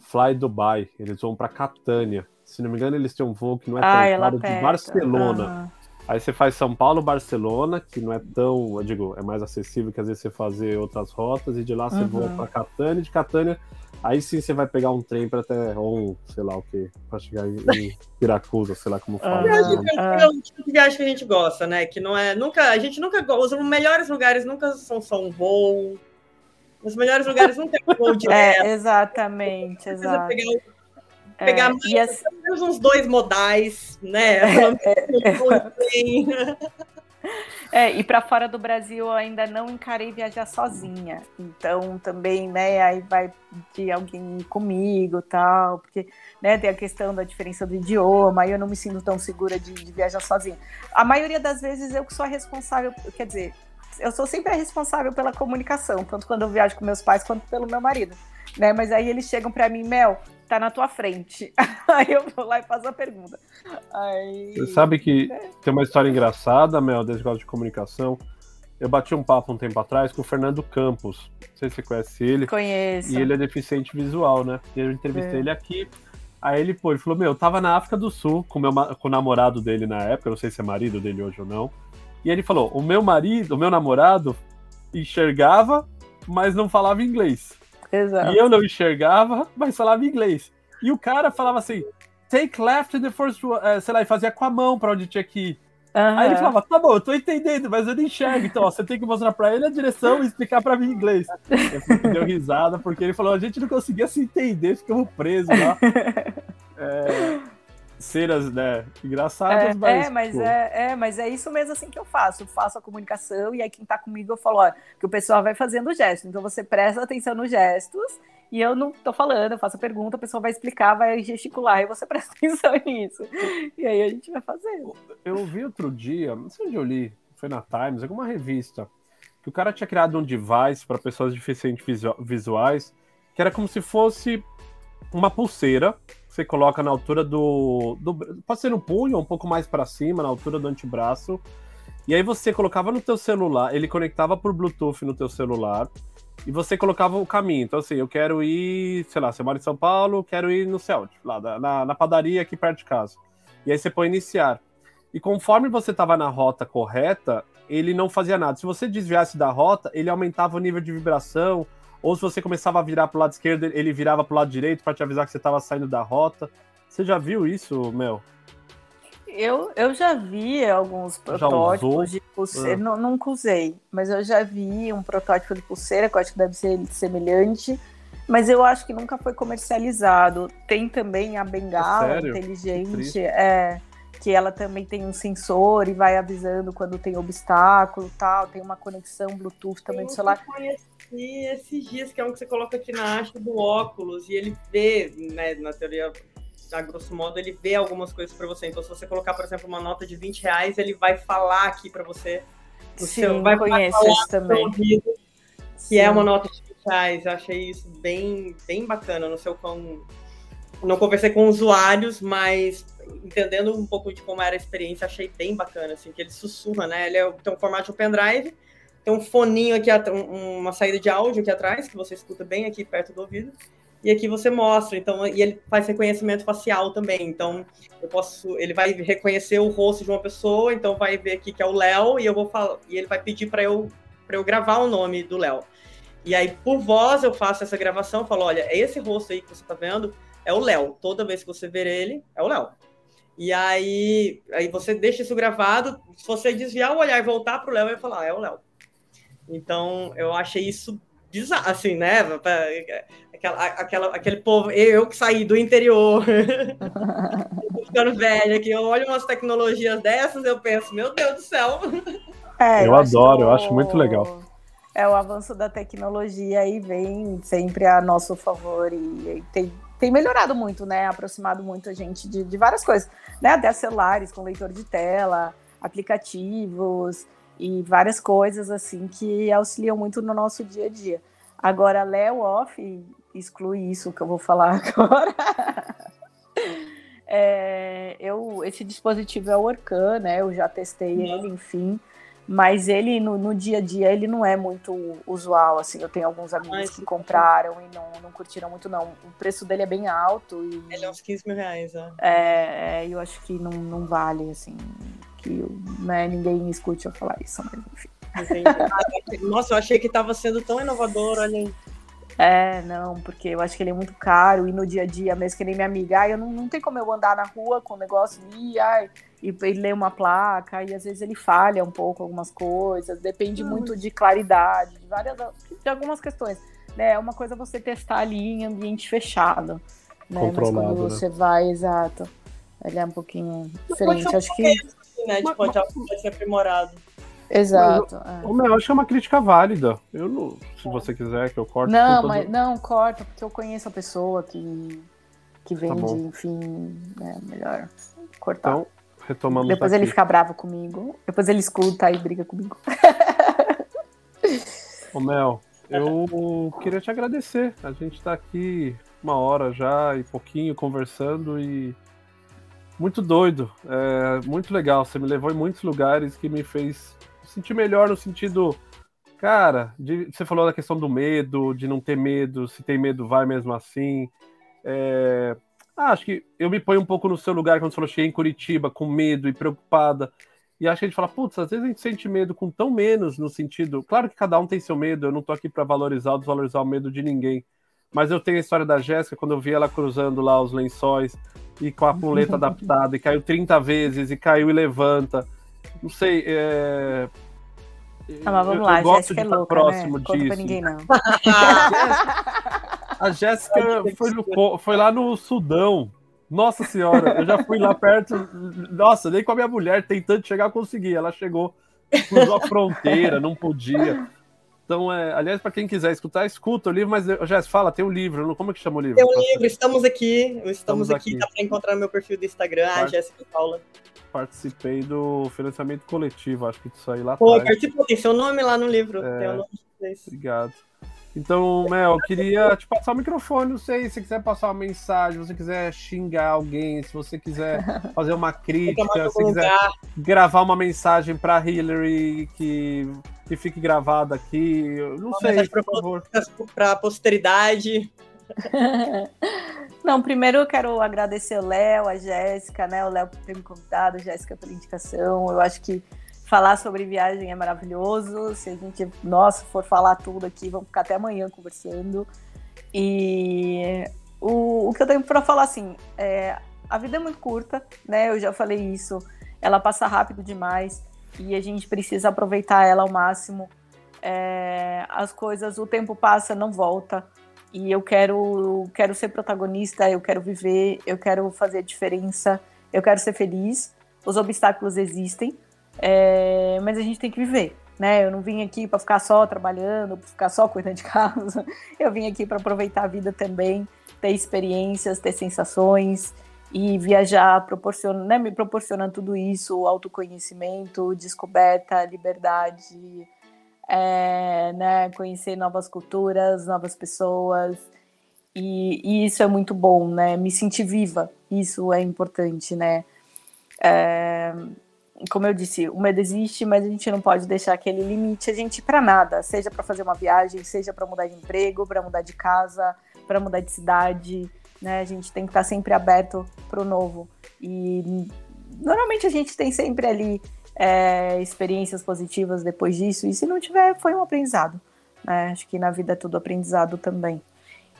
Fly Dubai. Eles vão para Catânia. Se não me engano, eles têm um voo que não é tão ah, caro de Barcelona. Uhum. Aí você faz São Paulo, Barcelona, que não é tão, eu digo, é mais acessível que às vezes você fazer outras rotas, e de lá você uhum. voa para Catânia, de Catânia, aí sim você vai pegar um trem para até, ou um, sei lá o que, para chegar em, em Piracusa, sei lá como fala. Uhum. É um tipo de viagem que a gente gosta, né? Que não é, nunca, a gente nunca, os melhores lugares nunca são só um voo, os melhores lugares nunca é um voo direto. É, exatamente, exato. Pegar é, mais, as... uns dois modais, né? É, e para fora do Brasil eu ainda não encarei viajar sozinha. Então também, né, aí vai de alguém comigo tal, porque né, tem a questão da diferença do idioma, aí eu não me sinto tão segura de, de viajar sozinha. A maioria das vezes eu que sou a responsável, quer dizer, eu sou sempre a responsável pela comunicação, tanto quando eu viajo com meus pais quanto pelo meu marido. Né? Mas aí eles chegam para mim, Mel, tá na tua frente. Aí eu vou lá e faço a pergunta. Aí... Você sabe que é. tem uma história engraçada, Mel, desde gosta de comunicação. Eu bati um papo um tempo atrás com o Fernando Campos. Não sei se você conhece ele. Conheço. E ele é deficiente visual, né? E eu entrevistei é. ele aqui. Aí ele, pô, ele falou: Meu, eu tava na África do Sul com, meu, com o namorado dele na época, não sei se é marido dele hoje ou não. E ele falou: O meu marido, o meu namorado, enxergava, mas não falava inglês. Exato. E eu não enxergava, mas falava inglês. E o cara falava assim, take left in the first one, uh, sei lá, e fazia com a mão pra onde tinha que ir. Uhum. Aí ele falava, tá bom, eu tô entendendo, mas eu não enxergo, então ó, você tem que mostrar pra ele a direção e explicar pra mim em inglês. Eu deu risada, porque ele falou, a gente não conseguia se entender, ficamos presos lá. É, cenas, né, engraçadas, é, mas... É mas é, é, mas é isso mesmo assim que eu faço, eu faço a comunicação e aí quem tá comigo eu falo, ó, que o pessoal vai fazendo gestos, então você presta atenção nos gestos e eu não tô falando, eu faço a pergunta, a pessoa vai explicar, vai gesticular e você presta atenção nisso. E aí a gente vai fazendo. Eu vi outro dia, não sei onde eu li, foi na Times, alguma revista, que o cara tinha criado um device para pessoas deficientes visuais, que era como se fosse uma pulseira você coloca na altura do, do pode ser no punho, um pouco mais para cima, na altura do antebraço. E aí você colocava no teu celular, ele conectava por Bluetooth no teu celular e você colocava o caminho. Então, assim, eu quero ir, sei lá, você mora em São Paulo, quero ir no Celt, lá na, na padaria aqui perto de casa. E aí você põe iniciar. E conforme você estava na rota correta, ele não fazia nada. Se você desviasse da rota, ele aumentava o nível de vibração, ou se você começava a virar para o lado esquerdo, ele virava para o lado direito para te avisar que você estava saindo da rota. Você já viu isso, Mel? Eu, eu já vi alguns protótipos de pulseira, ah. não, nunca usei, mas eu já vi um protótipo de pulseira que eu acho que deve ser semelhante, mas eu acho que nunca foi comercializado. Tem também a bengala é inteligente, é, que ela também tem um sensor e vai avisando quando tem obstáculo tal, tem uma conexão Bluetooth também do celular. Conheci esses dias, que é um que você coloca aqui na haste do óculos e ele vê, né, na teoria a grosso modo, ele vê algumas coisas para você. Então, se você colocar, por exemplo, uma nota de 20 reais, ele vai falar aqui para você. Sim, seu, vai conheço isso também. Ouvido, que é uma nota de 20 reais. Eu achei isso bem, bem bacana. No seu com não conversei com usuários, mas entendendo um pouco de como era a experiência, achei bem bacana, assim, que ele sussurra, né? Ele é, tem um formato de pendrive, tem um foninho aqui, uma saída de áudio aqui atrás, que você escuta bem aqui perto do ouvido, e aqui você mostra, então, e ele faz reconhecimento facial também, então eu posso, ele vai reconhecer o rosto de uma pessoa, então vai ver aqui que é o Léo, e eu vou falar, e ele vai pedir para eu para eu gravar o nome do Léo. E aí por voz eu faço essa gravação, falo, olha, é esse rosto aí que você está vendo, é o Léo. Toda vez que você ver ele, é o Léo. E aí, aí você deixa isso gravado. Se você desviar o olhar e voltar para o Léo, vai falar, ah, é o Léo. Então, eu achei isso bizarro, assim, né? Aquela, aquela, aquele povo, eu que saí do interior, ficando velho aqui, eu olho umas tecnologias dessas, eu penso, meu Deus do céu. É, eu, eu adoro, eu acho muito legal. É o avanço da tecnologia e vem sempre a nosso favor e, e tem, tem melhorado muito, né? Aproximado muito a gente de, de várias coisas, né? Até celulares com leitor de tela, aplicativos e várias coisas assim que auxiliam muito no nosso dia a dia. Agora, Léo Off exclui isso que eu vou falar agora. é, eu, esse dispositivo é o Orcan, né? Eu já testei ele, enfim. Mas ele, no, no, dia a dia, ele não é muito usual, assim. Eu tenho alguns amigos que compraram e não, não curtiram muito, não. O preço dele é bem alto. E, ele é uns 15 mil reais. É, é eu acho que não, não vale, assim, que né, ninguém escute eu falar isso, mas enfim. Nossa, eu achei que estava sendo tão inovador, olha aí. É, não, porque eu acho que ele é muito caro e no dia a dia, mesmo que nem minha amiga, ai, eu não, não tem como eu andar na rua com o negócio ali, ai, e, e ler uma placa, e às vezes ele falha um pouco algumas coisas, depende hum. muito de claridade, de várias, de algumas questões. Né? É uma coisa você testar ali em ambiente fechado, né? Mas quando né? você vai, exato, ele é um pouquinho diferente. Acho que. Assim, né? Tipo, pode ser aprimorado. Exato. Mas, é. eu acho que é uma crítica válida. Eu não, se você quiser que eu corte. Não, todo... mas não corta porque eu conheço a pessoa que que tá vende, tá enfim, é melhor cortar. Então, retomamos Depois aqui. ele fica bravo comigo. Depois ele escuta e briga comigo. Ô Mel, eu queria te agradecer. A gente tá aqui uma hora já e pouquinho conversando e muito doido, é, muito legal. Você me levou em muitos lugares que me fez sentir melhor no sentido, cara, de, você falou da questão do medo, de não ter medo, se tem medo, vai mesmo assim. É, ah, acho que eu me ponho um pouco no seu lugar quando você falou, cheguei em Curitiba com medo e preocupada. E acho que a gente fala, putz, às vezes a gente sente medo com tão menos no sentido. Claro que cada um tem seu medo, eu não tô aqui para valorizar ou desvalorizar o medo de ninguém. Mas eu tenho a história da Jéssica, quando eu vi ela cruzando lá os lençóis e com a puleta adaptada, e caiu 30 vezes, e caiu e levanta. Não sei, é... Ah, mas vamos eu, lá, eu gosto Jéssica de é louca, próximo né? disso. Pra ninguém, não. a Jéssica foi, no, foi lá no Sudão. Nossa senhora, eu já fui lá perto. Nossa, nem com a minha mulher tentando chegar, consegui. Ela chegou, cruzou a fronteira, não podia. Então, é, aliás, para quem quiser escutar, escuta o livro, mas Jéssica, fala, tem um livro, como é que chama o livro? Tem um livro, estamos aqui, estamos, estamos aqui, aqui. dá para encontrar no meu perfil do Instagram, Part... Jéssica Paula participei do financiamento coletivo, acho que isso aí lá Pô, atrás. participou, tem seu nome lá no livro. É, nome obrigado. Então, Mel, eu queria te passar o microfone, não sei, se você quiser passar uma mensagem, se você quiser xingar alguém, se você quiser fazer uma crítica, se você quiser gravar uma mensagem para Hillary que, que fique gravada aqui, não uma sei, por favor. Para a posteridade. Não, primeiro eu quero agradecer o Léo, a Jéssica, né? O Léo por ter me convidado, a Jéssica pela indicação. Eu acho que falar sobre viagem é maravilhoso. Se a gente, nossa, for falar tudo aqui, vamos ficar até amanhã conversando. E o, o que eu tenho para falar, assim, é, a vida é muito curta, né? Eu já falei isso. Ela passa rápido demais e a gente precisa aproveitar ela ao máximo. É, as coisas, o tempo passa, não volta e eu quero, quero ser protagonista, eu quero viver, eu quero fazer a diferença, eu quero ser feliz. Os obstáculos existem, é, mas a gente tem que viver. Né? Eu não vim aqui para ficar só trabalhando, para ficar só cuidando de casa. Eu vim aqui para aproveitar a vida também, ter experiências, ter sensações e viajar proporciona, né, me proporcionando tudo isso, autoconhecimento, descoberta, liberdade, é, né, conhecer novas culturas, novas pessoas. E, e, isso é muito bom, né? Me sentir viva, isso é importante, né? É, como eu disse, o medo existe, mas a gente não pode deixar aquele limite a gente para nada, seja para fazer uma viagem, seja para mudar de emprego, para mudar de casa, para mudar de cidade, né? A gente tem que estar sempre aberto para o novo. E normalmente a gente tem sempre ali é, experiências positivas depois disso. E se não tiver, foi um aprendizado. Né? Acho que na vida é tudo aprendizado também.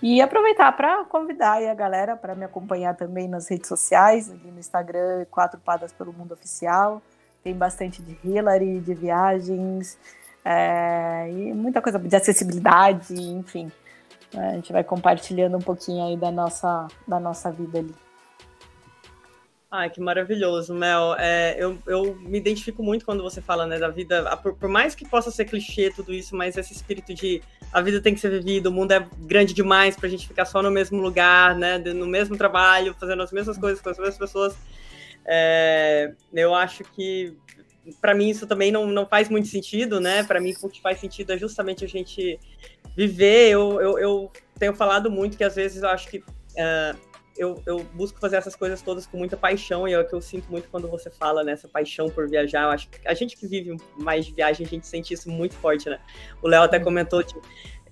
E aproveitar para convidar a galera para me acompanhar também nas redes sociais, ali no Instagram, Quatro Padas pelo Mundo Oficial. Tem bastante de Hillary, de viagens, é, e muita coisa de acessibilidade, enfim. A gente vai compartilhando um pouquinho aí da nossa, da nossa vida ali. Ai, que maravilhoso, Mel. É, eu, eu me identifico muito quando você fala né, da vida, por, por, mais que possa ser clichê tudo isso, mas esse espírito de a vida tem que ser vivida, o mundo é grande demais para a gente ficar só no mesmo lugar, né, no mesmo trabalho, fazendo as mesmas coisas com as mesmas pessoas. É, eu acho que para mim isso também não, não faz muito sentido, né? Para mim o que faz sentido é justamente a gente viver. Eu, eu, eu tenho falado muito que às vezes eu acho que uh, eu, eu, busco fazer essas coisas todas com muita paixão, e é o que eu sinto muito quando você fala nessa né, paixão por viajar. Eu acho que a gente que vive mais de viagem, a gente sente isso muito forte, né? O Léo até comentou, tipo,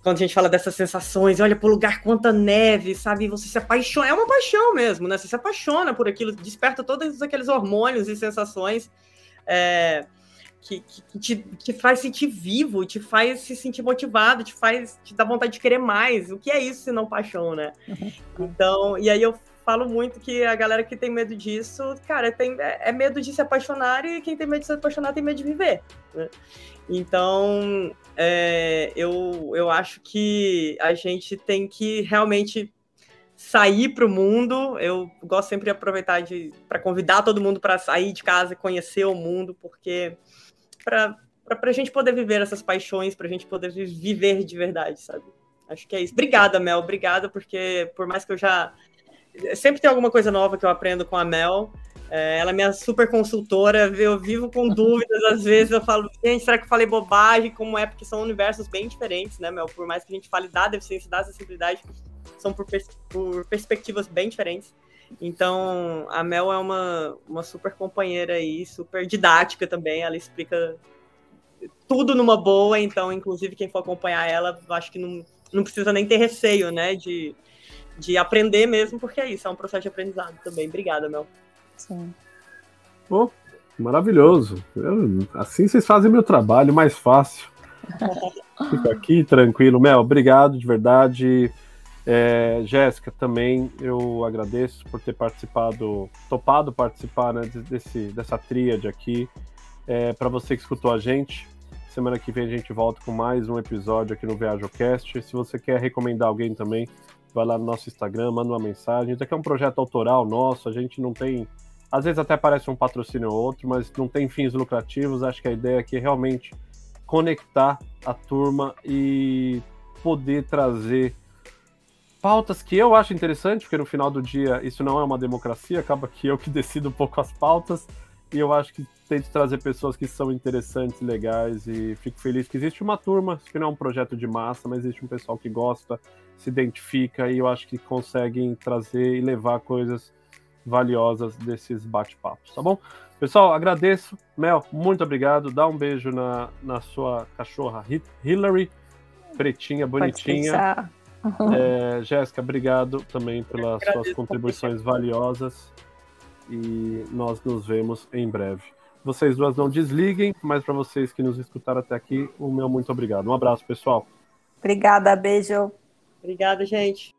quando a gente fala dessas sensações, olha pro lugar quanta neve, sabe? Você se apaixona, é uma paixão mesmo, né? Você se apaixona por aquilo, desperta todos aqueles hormônios e sensações. É, que, que, te, te faz sentir vivo, te faz se sentir motivado, te faz te dá vontade de querer mais. O que é isso se não paixão, né? Uhum. Então, e aí eu falo muito que a galera que tem medo disso, cara, tem, é, é medo de se apaixonar e quem tem medo de se apaixonar tem medo de viver. Né? Então, é, eu, eu acho que a gente tem que realmente sair para o mundo. Eu gosto sempre de aproveitar para convidar todo mundo para sair de casa e conhecer o mundo, porque para a gente poder viver essas paixões, para a gente poder viver de verdade, sabe? Acho que é isso. Obrigada, Mel. Obrigada, porque por mais que eu já. Sempre tem alguma coisa nova que eu aprendo com a Mel. É, ela é minha super consultora, eu vivo com dúvidas, às vezes eu falo, gente, será que eu falei bobagem? Como é? Porque são universos bem diferentes, né, Mel? Por mais que a gente fale da deficiência, da acessibilidade, são por, pers por perspectivas bem diferentes. Então, a Mel é uma, uma super companheira aí, super didática também. Ela explica tudo numa boa, então, inclusive, quem for acompanhar ela, acho que não, não precisa nem ter receio, né, de, de aprender mesmo, porque é isso, é um processo de aprendizado também. Obrigada, Mel. Sim. Oh, maravilhoso. Eu, assim vocês fazem meu trabalho mais fácil. Fica aqui tranquilo. Mel, obrigado de verdade. É, Jéssica, também eu agradeço por ter participado, topado participar né, desse, dessa tríade aqui. É, Para você que escutou a gente, semana que vem a gente volta com mais um episódio aqui no ViajoCast. Se você quer recomendar alguém também, vai lá no nosso Instagram, manda uma mensagem. Isso aqui é um projeto autoral nosso, a gente não tem. Às vezes até parece um patrocínio ou outro, mas não tem fins lucrativos. Acho que a ideia aqui é realmente conectar a turma e poder trazer pautas que eu acho interessante, porque no final do dia isso não é uma democracia, acaba que eu que decido um pouco as pautas, e eu acho que tento trazer pessoas que são interessantes, legais, e fico feliz que existe uma turma, que não é um projeto de massa, mas existe um pessoal que gosta, se identifica, e eu acho que conseguem trazer e levar coisas valiosas desses bate-papos, tá bom? Pessoal, agradeço. Mel, muito obrigado. Dá um beijo na, na sua cachorra Hillary, pretinha, bonitinha. É, Jéssica, obrigado também pelas suas contribuições valiosas e nós nos vemos em breve. Vocês duas não desliguem, mas para vocês que nos escutaram até aqui, o meu muito obrigado. Um abraço, pessoal. Obrigada, beijo. Obrigada, gente.